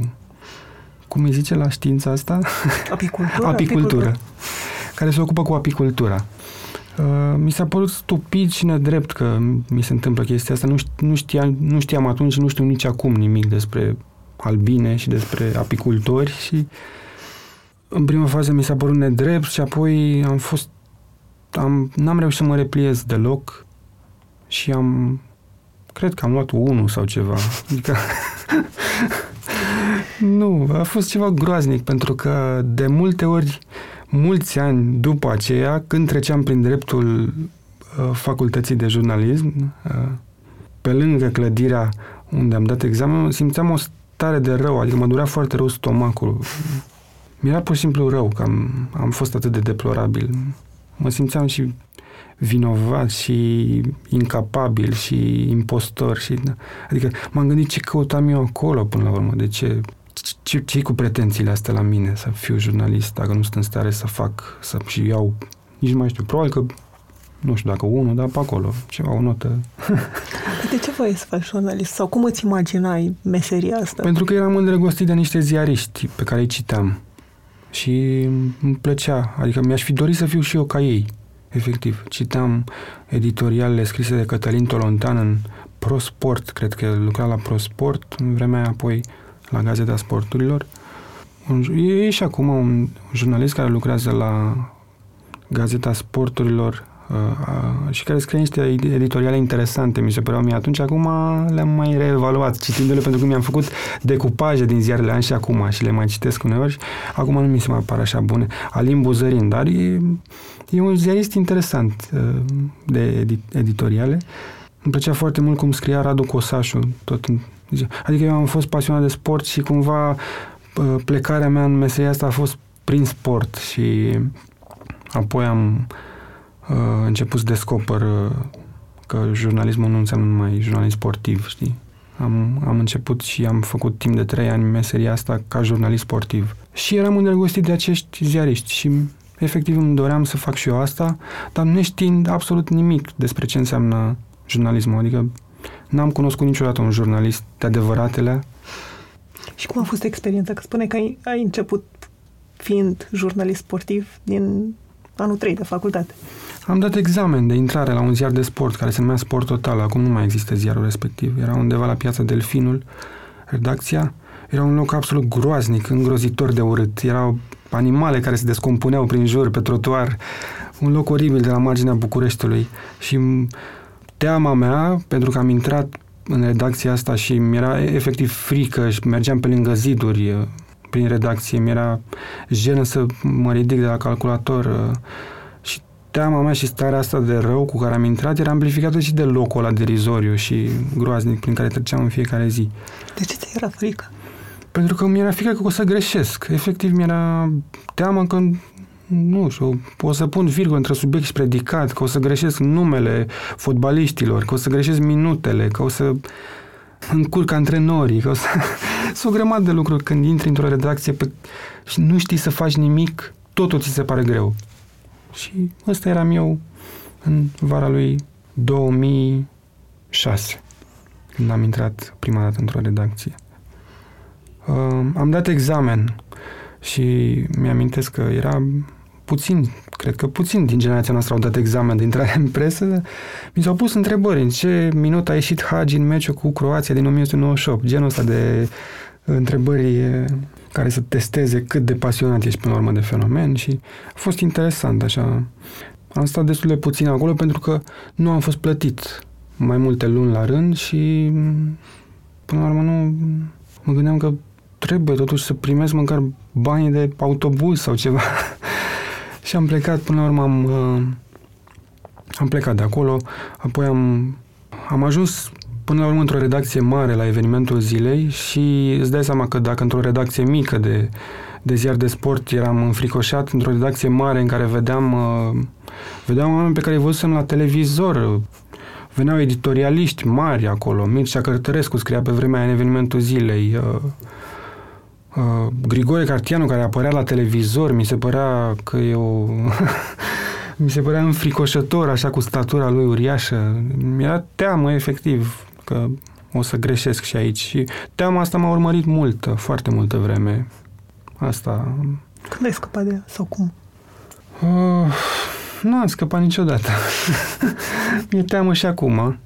cum îi zice la știința asta? Apicultură. apicultură. Care se ocupă cu apicultura. Uh, mi s-a părut stupid și nedrept că mi se întâmplă chestia asta. Nu, nu, știam, nu știam atunci și nu știu nici acum nimic despre albine și despre apicultori și în prima fază mi s-a părut nedrept și apoi am fost am, n-am reușit să mă repliez deloc și am cred că am luat unul sau ceva. Adică nu, a fost ceva groaznic pentru că de multe ori mulți ani după aceea, când treceam prin dreptul uh, facultății de jurnalism, uh, pe lângă clădirea unde am dat examen, simțeam o stare de rău, adică mă durea foarte rău stomacul. Mi-era pur și simplu rău că am, am fost atât de deplorabil. Mă simțeam și vinovat și incapabil și impostor și adică m-am gândit ce căutam eu acolo până la urmă, de ce ce, ce cu pretențiile astea la mine să fiu jurnalist dacă nu sunt în stare să fac să și iau nici nu mai știu, probabil că nu știu dacă unul, dar pe acolo, ceva, o notă. De ce voiai să faci jurnalist? Sau cum îți imaginai meseria asta? Pentru că eram îndrăgostit de niște ziariști pe care îi citeam. Și îmi plăcea, adică mi-aș fi dorit să fiu și eu ca ei, efectiv. Citeam editorialele scrise de Cătălin Tolontan în ProSport, cred că lucra la ProSport, în vremea aia apoi la Gazeta Sporturilor. Un, e și acum un jurnalist care lucrează la Gazeta Sporturilor uh, uh, și care scrie niște editoriale interesante, mi se păreau mie atunci, acum le-am mai reevaluat citindu-le pentru că mi-am făcut decupaje din ziarele ani și acum și le mai citesc uneori și acum nu mi se mai par așa bune. Alin Buzărin, dar e, e un ziarist interesant uh, de editoriale. Îmi plăcea foarte mult cum scria Radu Cosașu, tot în Adică eu am fost pasionat de sport și cumva plecarea mea în meseria asta a fost prin sport și apoi am uh, început să descoper uh, că jurnalismul nu înseamnă numai jurnalism sportiv, știi? Am, am început și am făcut timp de trei ani meseria asta ca jurnalist sportiv. Și eram îndrăgostit de acești ziariști și efectiv îmi doream să fac și eu asta, dar nu știind absolut nimic despre ce înseamnă jurnalismul. Adică N-am cunoscut niciodată un jurnalist de adevăratele. Și cum a fost experiența? Că spune că ai, ai început fiind jurnalist sportiv din anul 3 de facultate. Am dat examen de intrare la un ziar de sport care se numea Sport Total. Acum nu mai există ziarul respectiv. Era undeva la piața Delfinul. Redacția era un loc absolut groaznic, îngrozitor de urât. Erau animale care se descompuneau prin jur, pe trotuar. Un loc oribil de la marginea Bucureștiului. Și teama mea, pentru că am intrat în redacția asta și mi-era efectiv frică și mergeam pe lângă ziduri uh, prin redacție, mi-era jenă să mă ridic de la calculator uh, și teama mea și starea asta de rău cu care am intrat era amplificată și de locul ăla derizoriu și groaznic prin care treceam în fiecare zi. De ce ți era frică? Pentru că mi-era frică că o să greșesc. Efectiv, mi-era teamă că nu știu, o să pun virgulă între subiect și predicat, că o să greșesc numele fotbaliștilor, că o să greșesc minutele, că o să încurc antrenorii, că o să... Sunt o grămadă de lucruri când intri într-o redacție pe... și nu știi să faci nimic, totul ți se pare greu. Și ăsta eram eu în vara lui 2006, când am intrat prima dată într-o redacție. Uh, am dat examen și mi-amintesc că era puțin, cred că puțin din generația noastră au dat examen de intrare în presă, mi s-au pus întrebări în ce minut a ieșit Hagi în meciul cu Croația din 1998, genul ăsta de întrebări care să testeze cât de pasionat ești până la urmă de fenomen și a fost interesant așa. Am stat destul de puțin acolo pentru că nu am fost plătit mai multe luni la rând și până la urmă nu mă gândeam că trebuie totuși să primesc măcar banii de autobuz sau ceva. și am plecat, până la urmă am, uh, am plecat de acolo, apoi am, am ajuns până la urmă într-o redacție mare la evenimentul zilei și îți dai seama că dacă într-o redacție mică de, de ziar de sport eram înfricoșat, într-o redacție mare în care vedeam, uh, vedeam oameni pe care îi văzusem la televizor, veneau editorialiști mari acolo, Mircea Cărtărescu scria pe vremea în evenimentul zilei, uh, Uh, Grigore Cartianu, care apărea la televizor, mi se părea că e o... mi se părea înfricoșător, așa, cu statura lui uriașă. Mi-era teamă, efectiv, că o să greșesc și aici. Și teama asta m-a urmărit multă, foarte multă vreme. Asta... Când ai scăpat de ea? Sau cum? Uh, nu am scăpat niciodată. Mi-e teamă și acum,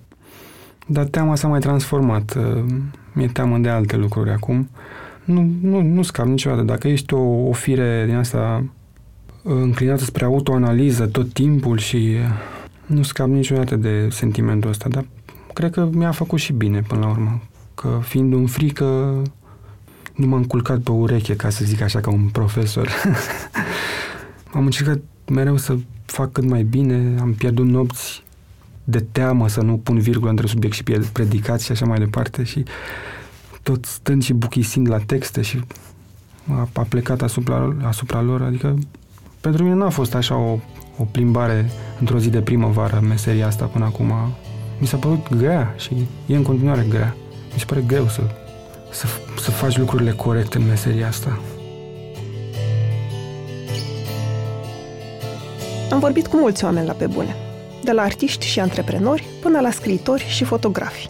dar teama s-a mai transformat. Mi-e teamă de alte lucruri acum. Nu, nu, nu scap niciodată. Dacă ești o, o fire din asta înclinată spre autoanaliză tot timpul și nu scap niciodată de sentimentul ăsta, dar cred că mi-a făcut și bine până la urmă. Că fiind un frică, nu m-am culcat pe ureche, ca să zic așa, ca un profesor. am încercat mereu să fac cât mai bine, am pierdut nopți de teamă să nu pun virgulă între subiect și predicați și așa mai departe și tot stând și buchisind la texte și a, a plecat asupra, asupra lor, adică pentru mine n-a fost așa o, o plimbare într-o zi de primăvară meseria asta până acum. Mi s-a părut grea și e în continuare grea. Mi se pare greu să, să, să faci lucrurile corecte în meseria asta. Am vorbit cu mulți oameni la pe bune, de la artiști și antreprenori până la scriitori și fotografi.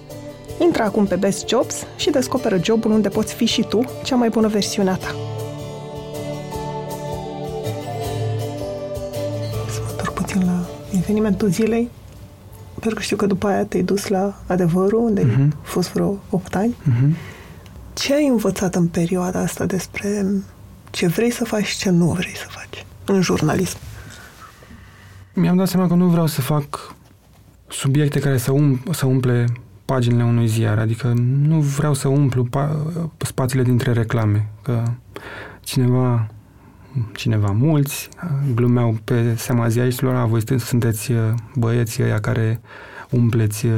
Intră acum pe Best Jobs și descoperă jobul unde poți fi și tu cea mai bună versiune a ta. Să mă întorc puțin la evenimentul zilei, pentru că știu că după aia te-ai dus la adevărul, unde uh-huh. ai fost vreo 8 ani. Uh-huh. Ce ai învățat în perioada asta despre ce vrei să faci și ce nu vrei să faci? în jurnalism? Mi-am dat seama că nu vreau să fac subiecte care să, um, să umple paginile unui ziar, adică nu vreau să umplu pa- spațiile dintre reclame, că cineva, cineva mulți glumeau pe seama ziariștilor, a, voi sunteți uh, băieții ăia care umpleți uh,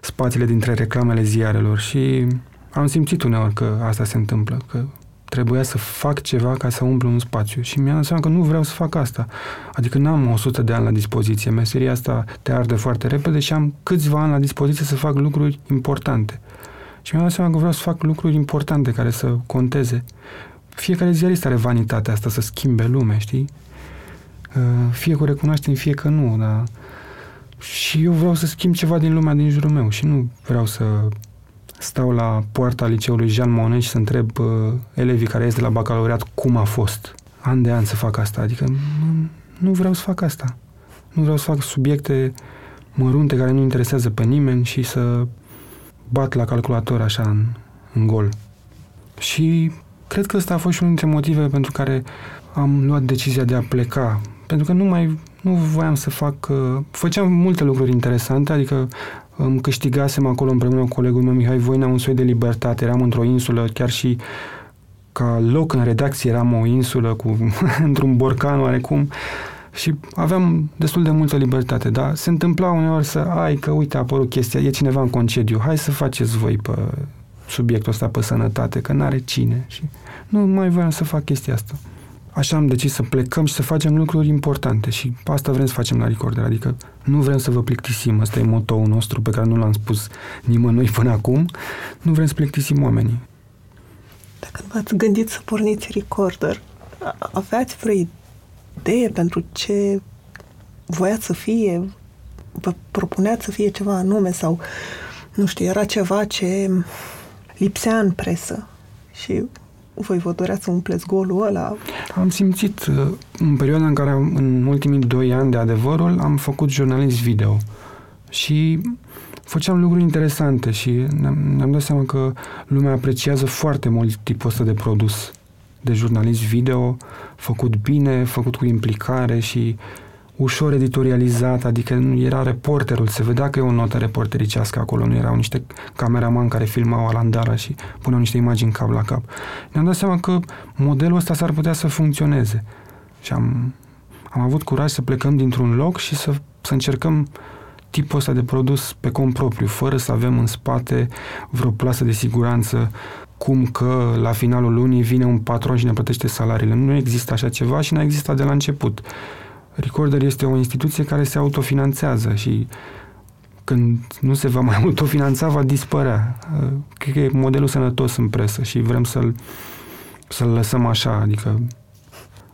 spațiile dintre reclamele ziarelor. Și am simțit uneori că asta se întâmplă, că trebuia să fac ceva ca să umplu un spațiu și mi-am dat seama că nu vreau să fac asta. Adică n-am 100 de ani la dispoziție. Meseria asta te arde foarte repede și am câțiva ani la dispoziție să fac lucruri importante. Și mi-am dat seama că vreau să fac lucruri importante care să conteze. Fiecare ziarist are vanitatea asta să schimbe lume, știi? Uh, fie cu recunoaștem, fie că nu, dar... Și eu vreau să schimb ceva din lumea din jurul meu și nu vreau să stau la poarta liceului Jean Monnet și să întreb uh, elevii care ies de la bacalaureat cum a fost an de an să fac asta. Adică nu vreau să fac asta. Nu vreau să fac subiecte mărunte care nu interesează pe nimeni și să bat la calculator așa în, în gol. Și cred că ăsta a fost și unul dintre motivele pentru care am luat decizia de a pleca. Pentru că nu mai nu voiam să fac... Uh, făceam multe lucruri interesante, adică îmi câștigasem acolo împreună cu colegul meu Mihai Voina un soi de libertate. Eram într-o insulă, chiar și ca loc în redacție eram o insulă cu într-un borcan oarecum și aveam destul de multă libertate, dar se întâmpla uneori să, ai că uite a apărut chestia, e cineva în concediu, hai să faceți voi pe subiectul ăsta pe sănătate, că n-are cine și nu mai voiam să fac chestia asta așa am decis să plecăm și să facem lucruri importante și asta vrem să facem la Recorder, adică nu vrem să vă plictisim, ăsta e motoul nostru pe care nu l-am spus nimănui până acum, nu vrem să plictisim oamenii. Dacă v-ați gândit să porniți Recorder, aveați vreo idee pentru ce voiați să fie? Vă propuneați să fie ceva anume sau, nu știu, era ceva ce lipsea în presă și voi vă doreați să umpleți golul ăla? Am simțit, uh, în perioada în care, în ultimii doi ani de adevărul, am făcut jurnalist video și făceam lucruri interesante și ne-am, ne-am dat seama că lumea apreciază foarte mult tipul ăsta de produs de jurnalist video, făcut bine, făcut cu implicare și ușor editorializat, adică nu era reporterul, se vedea că e o notă reportericească acolo, nu erau niște cameraman care filmau alandara și puneau niște imagini cap la cap. Ne-am dat seama că modelul ăsta s-ar putea să funcționeze. Și am, am avut curaj să plecăm dintr-un loc și să, să încercăm tipul ăsta de produs pe cont propriu, fără să avem în spate vreo plasă de siguranță, cum că la finalul lunii vine un patron și ne plătește salariile. Nu există așa ceva și n-a existat de la început Recorder este o instituție care se autofinanțează și când nu se va mai autofinanța, va dispărea. Cred că e modelul sănătos în presă și vrem să-l, să-l lăsăm așa, adică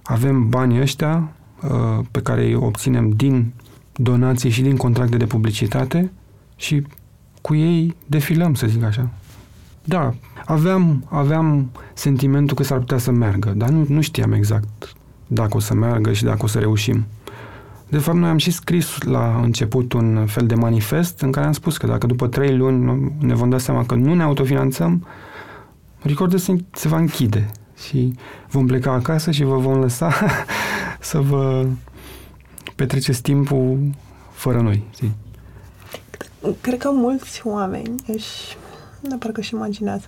avem banii ăștia uh, pe care îi obținem din donații și din contracte de publicitate și cu ei defilăm, să zic așa. Da, aveam, aveam sentimentul că s-ar putea să meargă, dar nu, nu știam exact dacă o să meargă și dacă o să reușim. De fapt, noi am și scris la început un fel de manifest în care am spus că dacă după trei luni ne vom da seama că nu ne autofinanțăm, Recordul se, se va închide și vom pleca acasă și vă vom lăsa să vă petreceți timpul fără noi. Știi? Cred că mulți oameni își, ne parcă și imaginează,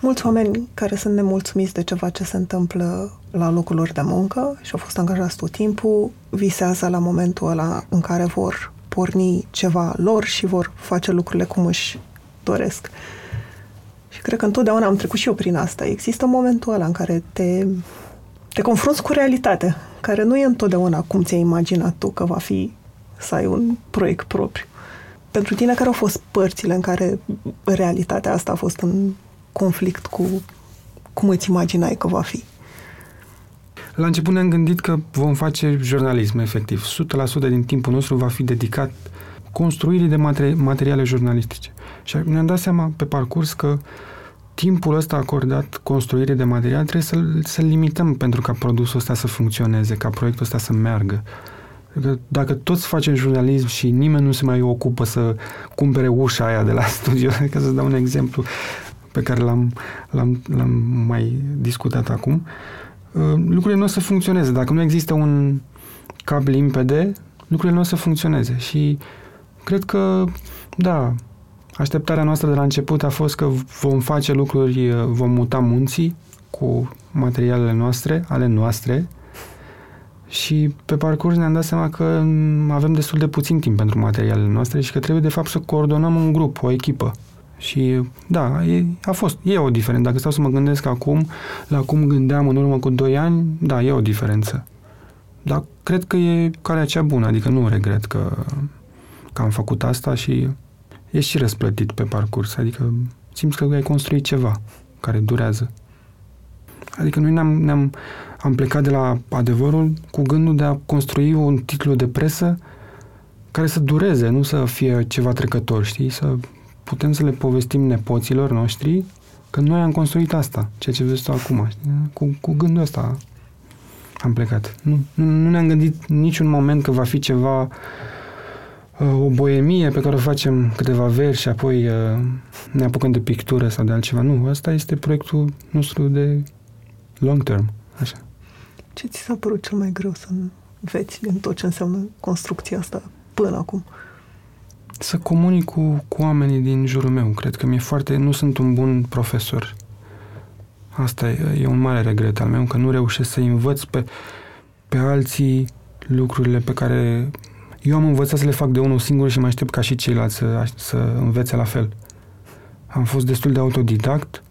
mulți oameni care sunt nemulțumiți de ceva ce se întâmplă la locul lor de muncă și au fost angajați tot timpul, visează la momentul ăla în care vor porni ceva lor și vor face lucrurile cum își doresc. Și cred că întotdeauna am trecut și eu prin asta. Există momentul ăla în care te, te confrunți cu realitatea, care nu e întotdeauna cum ți-ai imaginat tu că va fi să ai un proiect propriu. Pentru tine, care au fost părțile în care realitatea asta a fost în conflict cu cum îți imaginai că va fi? La început ne-am gândit că vom face jurnalism, efectiv. 100% din timpul nostru va fi dedicat construirii de materi- materiale jurnalistice. Și ne-am dat seama pe parcurs că timpul ăsta acordat construirii de material trebuie să-l, să limităm pentru ca produsul ăsta să funcționeze, ca proiectul ăsta să meargă. Că dacă toți facem jurnalism și nimeni nu se mai ocupă să cumpere ușa aia de la studio, ca să dau un exemplu pe care l-am, l-am, l-am mai discutat acum, uh, lucrurile nu o să funcționeze. Dacă nu există un cap limpede, lucrurile nu o să funcționeze. Și cred că, da, așteptarea noastră de la început a fost că vom face lucruri, uh, vom muta munții cu materialele noastre, ale noastre, și pe parcurs ne-am dat seama că avem destul de puțin timp pentru materialele noastre și că trebuie de fapt să coordonăm un grup, o echipă. Și da, e, a fost, e o diferență. Dacă stau să mă gândesc acum, la cum gândeam în urmă cu 2 ani, da, e o diferență. Dar cred că e calea cea bună, adică nu regret că, că am făcut asta și e și răsplătit pe parcurs. Adică simți că ai construit ceva care durează. Adică noi ne-am, ne-am am plecat de la adevărul cu gândul de a construi un titlu de presă care să dureze, nu să fie ceva trecător, știi? Să putem să le povestim nepoților noștri că noi am construit asta, ceea ce vezi tu acum. Știi? Cu, cu gândul ăsta am plecat. Nu, nu, nu ne-am gândit niciun moment că va fi ceva uh, o boemie pe care o facem câteva verși și apoi uh, ne apucăm de pictură sau de altceva. Nu, asta este proiectul nostru de long term. Așa. Ce ți s-a părut cel mai greu să înveți din tot ce înseamnă construcția asta până acum? Să comunic cu, cu oamenii din jurul meu. Cred că mi-e foarte... Nu sunt un bun profesor. Asta e, e un mare regret al meu, că nu reușesc să învăț pe, pe alții lucrurile pe care eu am învățat să le fac de unul singur și mă aștept ca și ceilalți să, să învețe la fel. Am fost destul de autodidact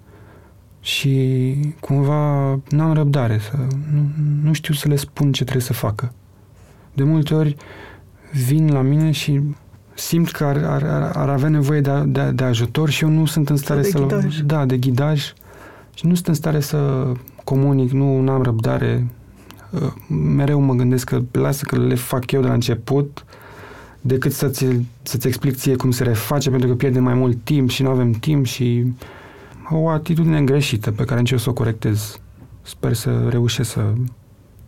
și cumva n-am răbdare, să, nu, nu știu să le spun ce trebuie să facă. De multe ori vin la mine și simt că ar, ar, ar avea nevoie de, de, de ajutor și eu nu sunt în stare să... Da, de ghidaj. Și nu sunt în stare să comunic, nu am răbdare. Uh, mereu mă gândesc că lasă că le fac eu de la început decât să-ți, să-ți explic ție cum se reface, pentru că pierdem mai mult timp și nu avem timp și o atitudine greșită pe care încerc să o corectez. Sper să reușesc să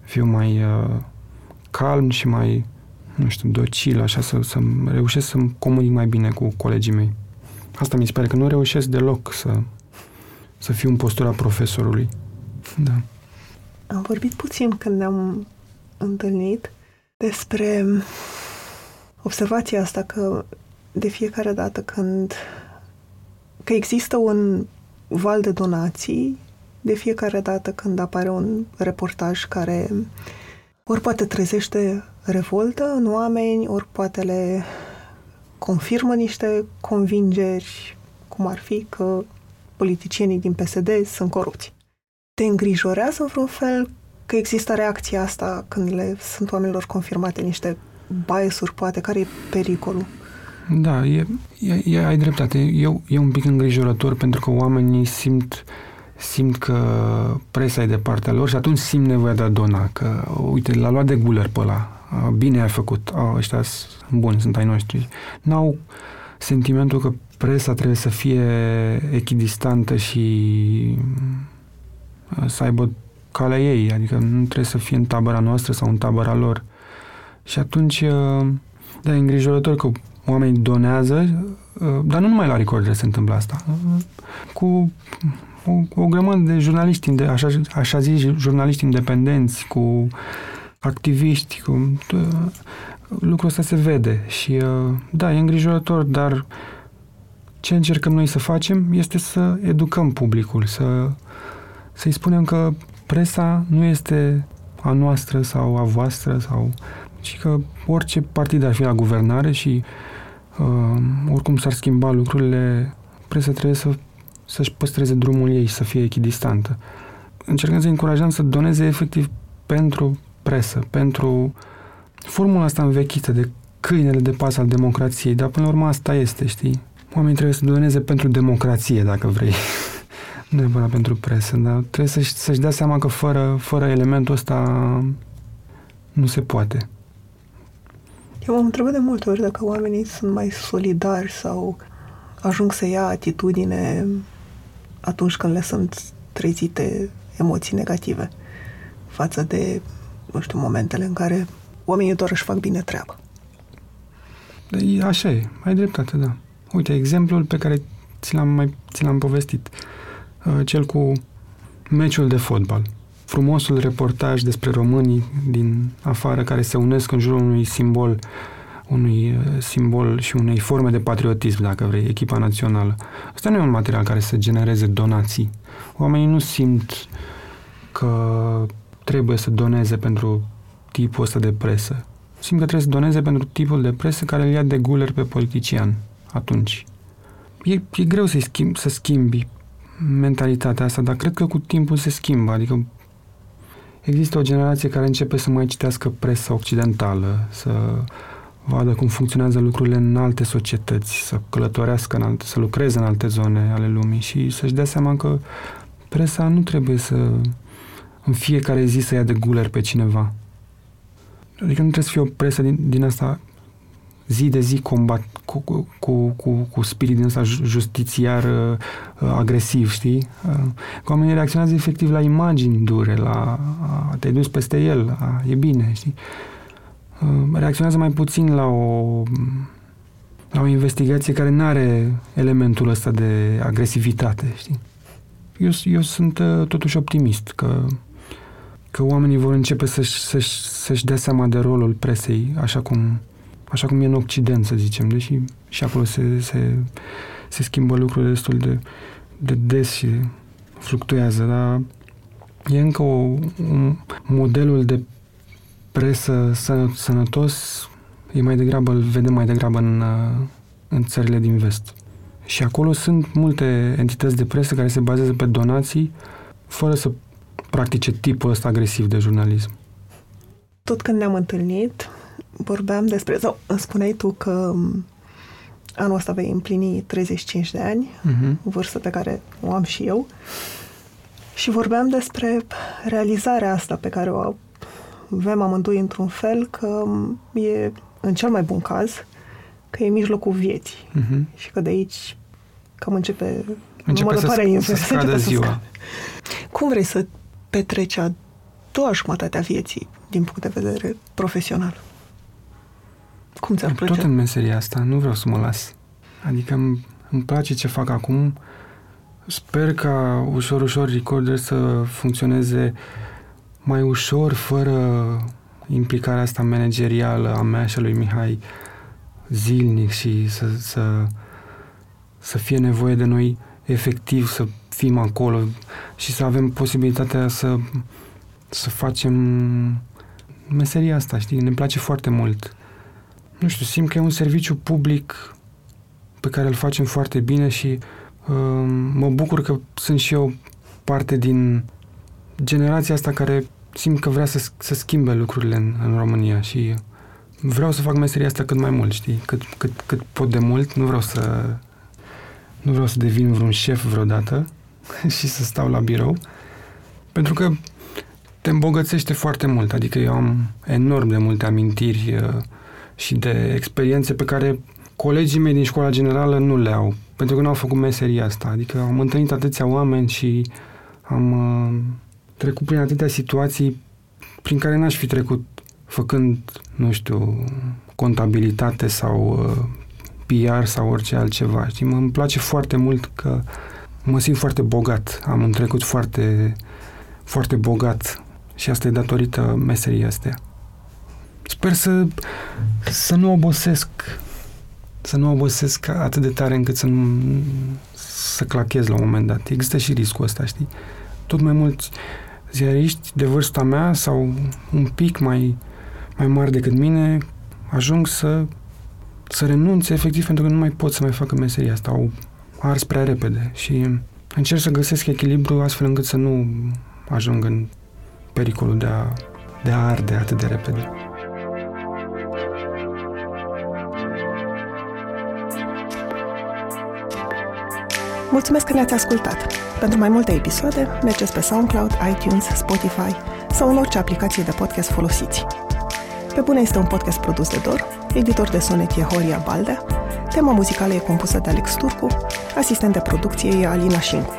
fiu mai uh, calm și mai, nu știu, docil, așa, să, să reușesc să comunic mai bine cu colegii mei. Asta mi se pare că nu reușesc deloc să, să fiu în postura profesorului. Da. Am vorbit puțin când ne-am întâlnit despre observația asta că de fiecare dată când că există un val de donații de fiecare dată când apare un reportaj care ori poate trezește revoltă în oameni, ori poate le confirmă niște convingeri, cum ar fi că politicienii din PSD sunt corupți. Te îngrijorează vreun fel că există reacția asta când le sunt oamenilor confirmate niște biasuri, poate, care e pericolul? Da, e, e, e, ai dreptate. E, e un pic îngrijorător pentru că oamenii simt simt că presa e de partea lor și atunci simt nevoia de a dona, că uite, l-a luat de guler pe ăla, bine ai făcut, oh, ăștia sunt buni, sunt ai noștri. N-au sentimentul că presa trebuie să fie echidistantă și să aibă calea ei, adică nu trebuie să fie în tabăra noastră sau în tabăra lor. Și atunci, da, e îngrijorător că oamenii donează, dar nu numai la Recorder se întâmplă asta. Cu o, o grămadă de jurnaliști, așa, așa zis, jurnaliști independenți, cu activiști, cu... Lucrul ăsta se vede și, da, e îngrijorător, dar ce încercăm noi să facem este să educăm publicul, să, să-i spunem că presa nu este a noastră sau a voastră sau ci că orice partid ar fi la guvernare și uh, oricum s-ar schimba lucrurile, presa trebuie să, să-și păstreze drumul ei și să fie echidistantă. Încercăm să încurajăm să doneze efectiv pentru presă, pentru formula asta învechită de câinele de pas al democrației, dar până la urmă asta este, știi? Oamenii trebuie să doneze pentru democrație, dacă vrei. nu neapărat pentru presă, dar trebuie să-și, să-și dea seama că fără, fără elementul ăsta nu se poate. Eu m-am întrebat de multe ori dacă oamenii sunt mai solidari sau ajung să ia atitudine atunci când le sunt trezite emoții negative față de, nu știu, momentele în care oamenii doar își fac bine treaba. Așa e, ai dreptate, da. Uite, exemplul pe care ți l-am mai ți l-am povestit, uh, cel cu meciul de fotbal. Frumosul reportaj despre românii din afară care se unesc în jurul unui simbol unui uh, simbol și unei forme de patriotism, dacă vrei, echipa națională. Asta nu e un material care să genereze donații. Oamenii nu simt că trebuie să doneze pentru tipul ăsta de presă. Simt că trebuie să doneze pentru tipul de presă care îl ia de guler pe politician atunci. E, e greu să schimbi, să schimbi mentalitatea asta, dar cred că cu timpul se schimbă. Adică există o generație care începe să mai citească presa occidentală, să vadă cum funcționează lucrurile în alte societăți, să călătorească în alte, să lucreze în alte zone ale lumii și să-și dea seama că presa nu trebuie să în fiecare zi să ia de guler pe cineva. Adică nu trebuie să fie o presă din, din asta zi de zi combat cu, cu, cu, cu spirit din ăsta justițiar uh, agresiv, știi? Uh, că oamenii reacționează efectiv la imagini dure, la uh, te-ai dus peste el, uh, e bine, știi? Uh, reacționează mai puțin la o la o investigație care nu are elementul ăsta de agresivitate, știi? Eu, eu sunt uh, totuși optimist că că oamenii vor începe să-și, să-și, să-și dea seama de rolul presei așa cum, așa cum e în Occident, să zicem, deși și acolo se, se, se schimbă lucrurile destul de, de des și fluctuează, dar e încă o, un modelul de presă să, sănătos, e mai degrabă, îl vedem mai degrabă în, în țările din vest. Și acolo sunt multe entități de presă care se bazează pe donații, fără să practice tipul ăsta agresiv de jurnalism. Tot când ne-am întâlnit, vorbeam despre, sau spuneai tu că anul ăsta vei împlini 35 de ani, uh-huh. vârstă pe care o am și eu, și vorbeam despre realizarea asta pe care o avem amândoi într-un fel, că e, în cel mai bun caz, că e mijlocul vieții. Uh-huh. Și că de aici cam începe, începe să, sc- să scadă ziua. Să Cum vrei să petreci a doua jumătate a vieții din punct de vedere profesional? Cum ți-ar plăcea? Tot în meseria asta, nu vreau să mă las. Adică îmi, îmi place ce fac acum. Sper ca ușor, ușor Recorder să funcționeze mai ușor, fără implicarea asta managerială a mea și a lui Mihai zilnic și să, să, să fie nevoie de noi efectiv să fim acolo și să avem posibilitatea să, să facem meseria asta, știi? Ne place foarte mult nu știu, simt că e un serviciu public pe care îl facem foarte bine și uh, mă bucur că sunt și eu parte din generația asta care simt că vrea să, să schimbe lucrurile în, în România și vreau să fac meseria asta cât mai mult, știi? Cât, cât, cât pot de mult. Nu vreau să nu vreau să devin vreun șef vreodată și să stau la birou. Pentru că te îmbogățește foarte mult. Adică eu am enorm de multe amintiri uh, și de experiențe pe care colegii mei din școala generală nu le au. Pentru că nu au făcut meseria asta. Adică am întâlnit atâția oameni și am uh, trecut prin atâtea situații prin care n-aș fi trecut făcând, nu știu, contabilitate sau uh, PR sau orice altceva. Știi, mă îmi place foarte mult că mă simt foarte bogat. Am un trecut foarte, foarte bogat și asta e datorită meseriei astea. Sper să, să nu obosesc să nu obosesc atât de tare încât să nu să clachez la un moment dat. Există și riscul ăsta, știi? Tot mai mulți ziariști de vârsta mea sau un pic mai, mai mari decât mine ajung să să renunțe efectiv pentru că nu mai pot să mai facă meseria asta. Au ars prea repede și încerc să găsesc echilibru astfel încât să nu ajung în pericolul de a, de a arde atât de repede. Mulțumesc că ne-ați ascultat! Pentru mai multe episoade, mergeți pe SoundCloud, iTunes, Spotify sau în orice aplicație de podcast folosiți. Pe bune este un podcast produs de Dor, editor de sonet e Horia Baldea, tema muzicală e compusă de Alex Turcu, asistent de producție e Alina Șincu.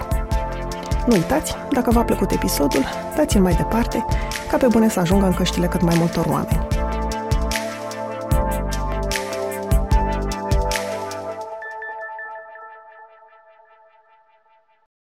Nu uitați, dacă v-a plăcut episodul, dați-l mai departe, ca pe bune să ajungă în căștile cât mai multor oameni.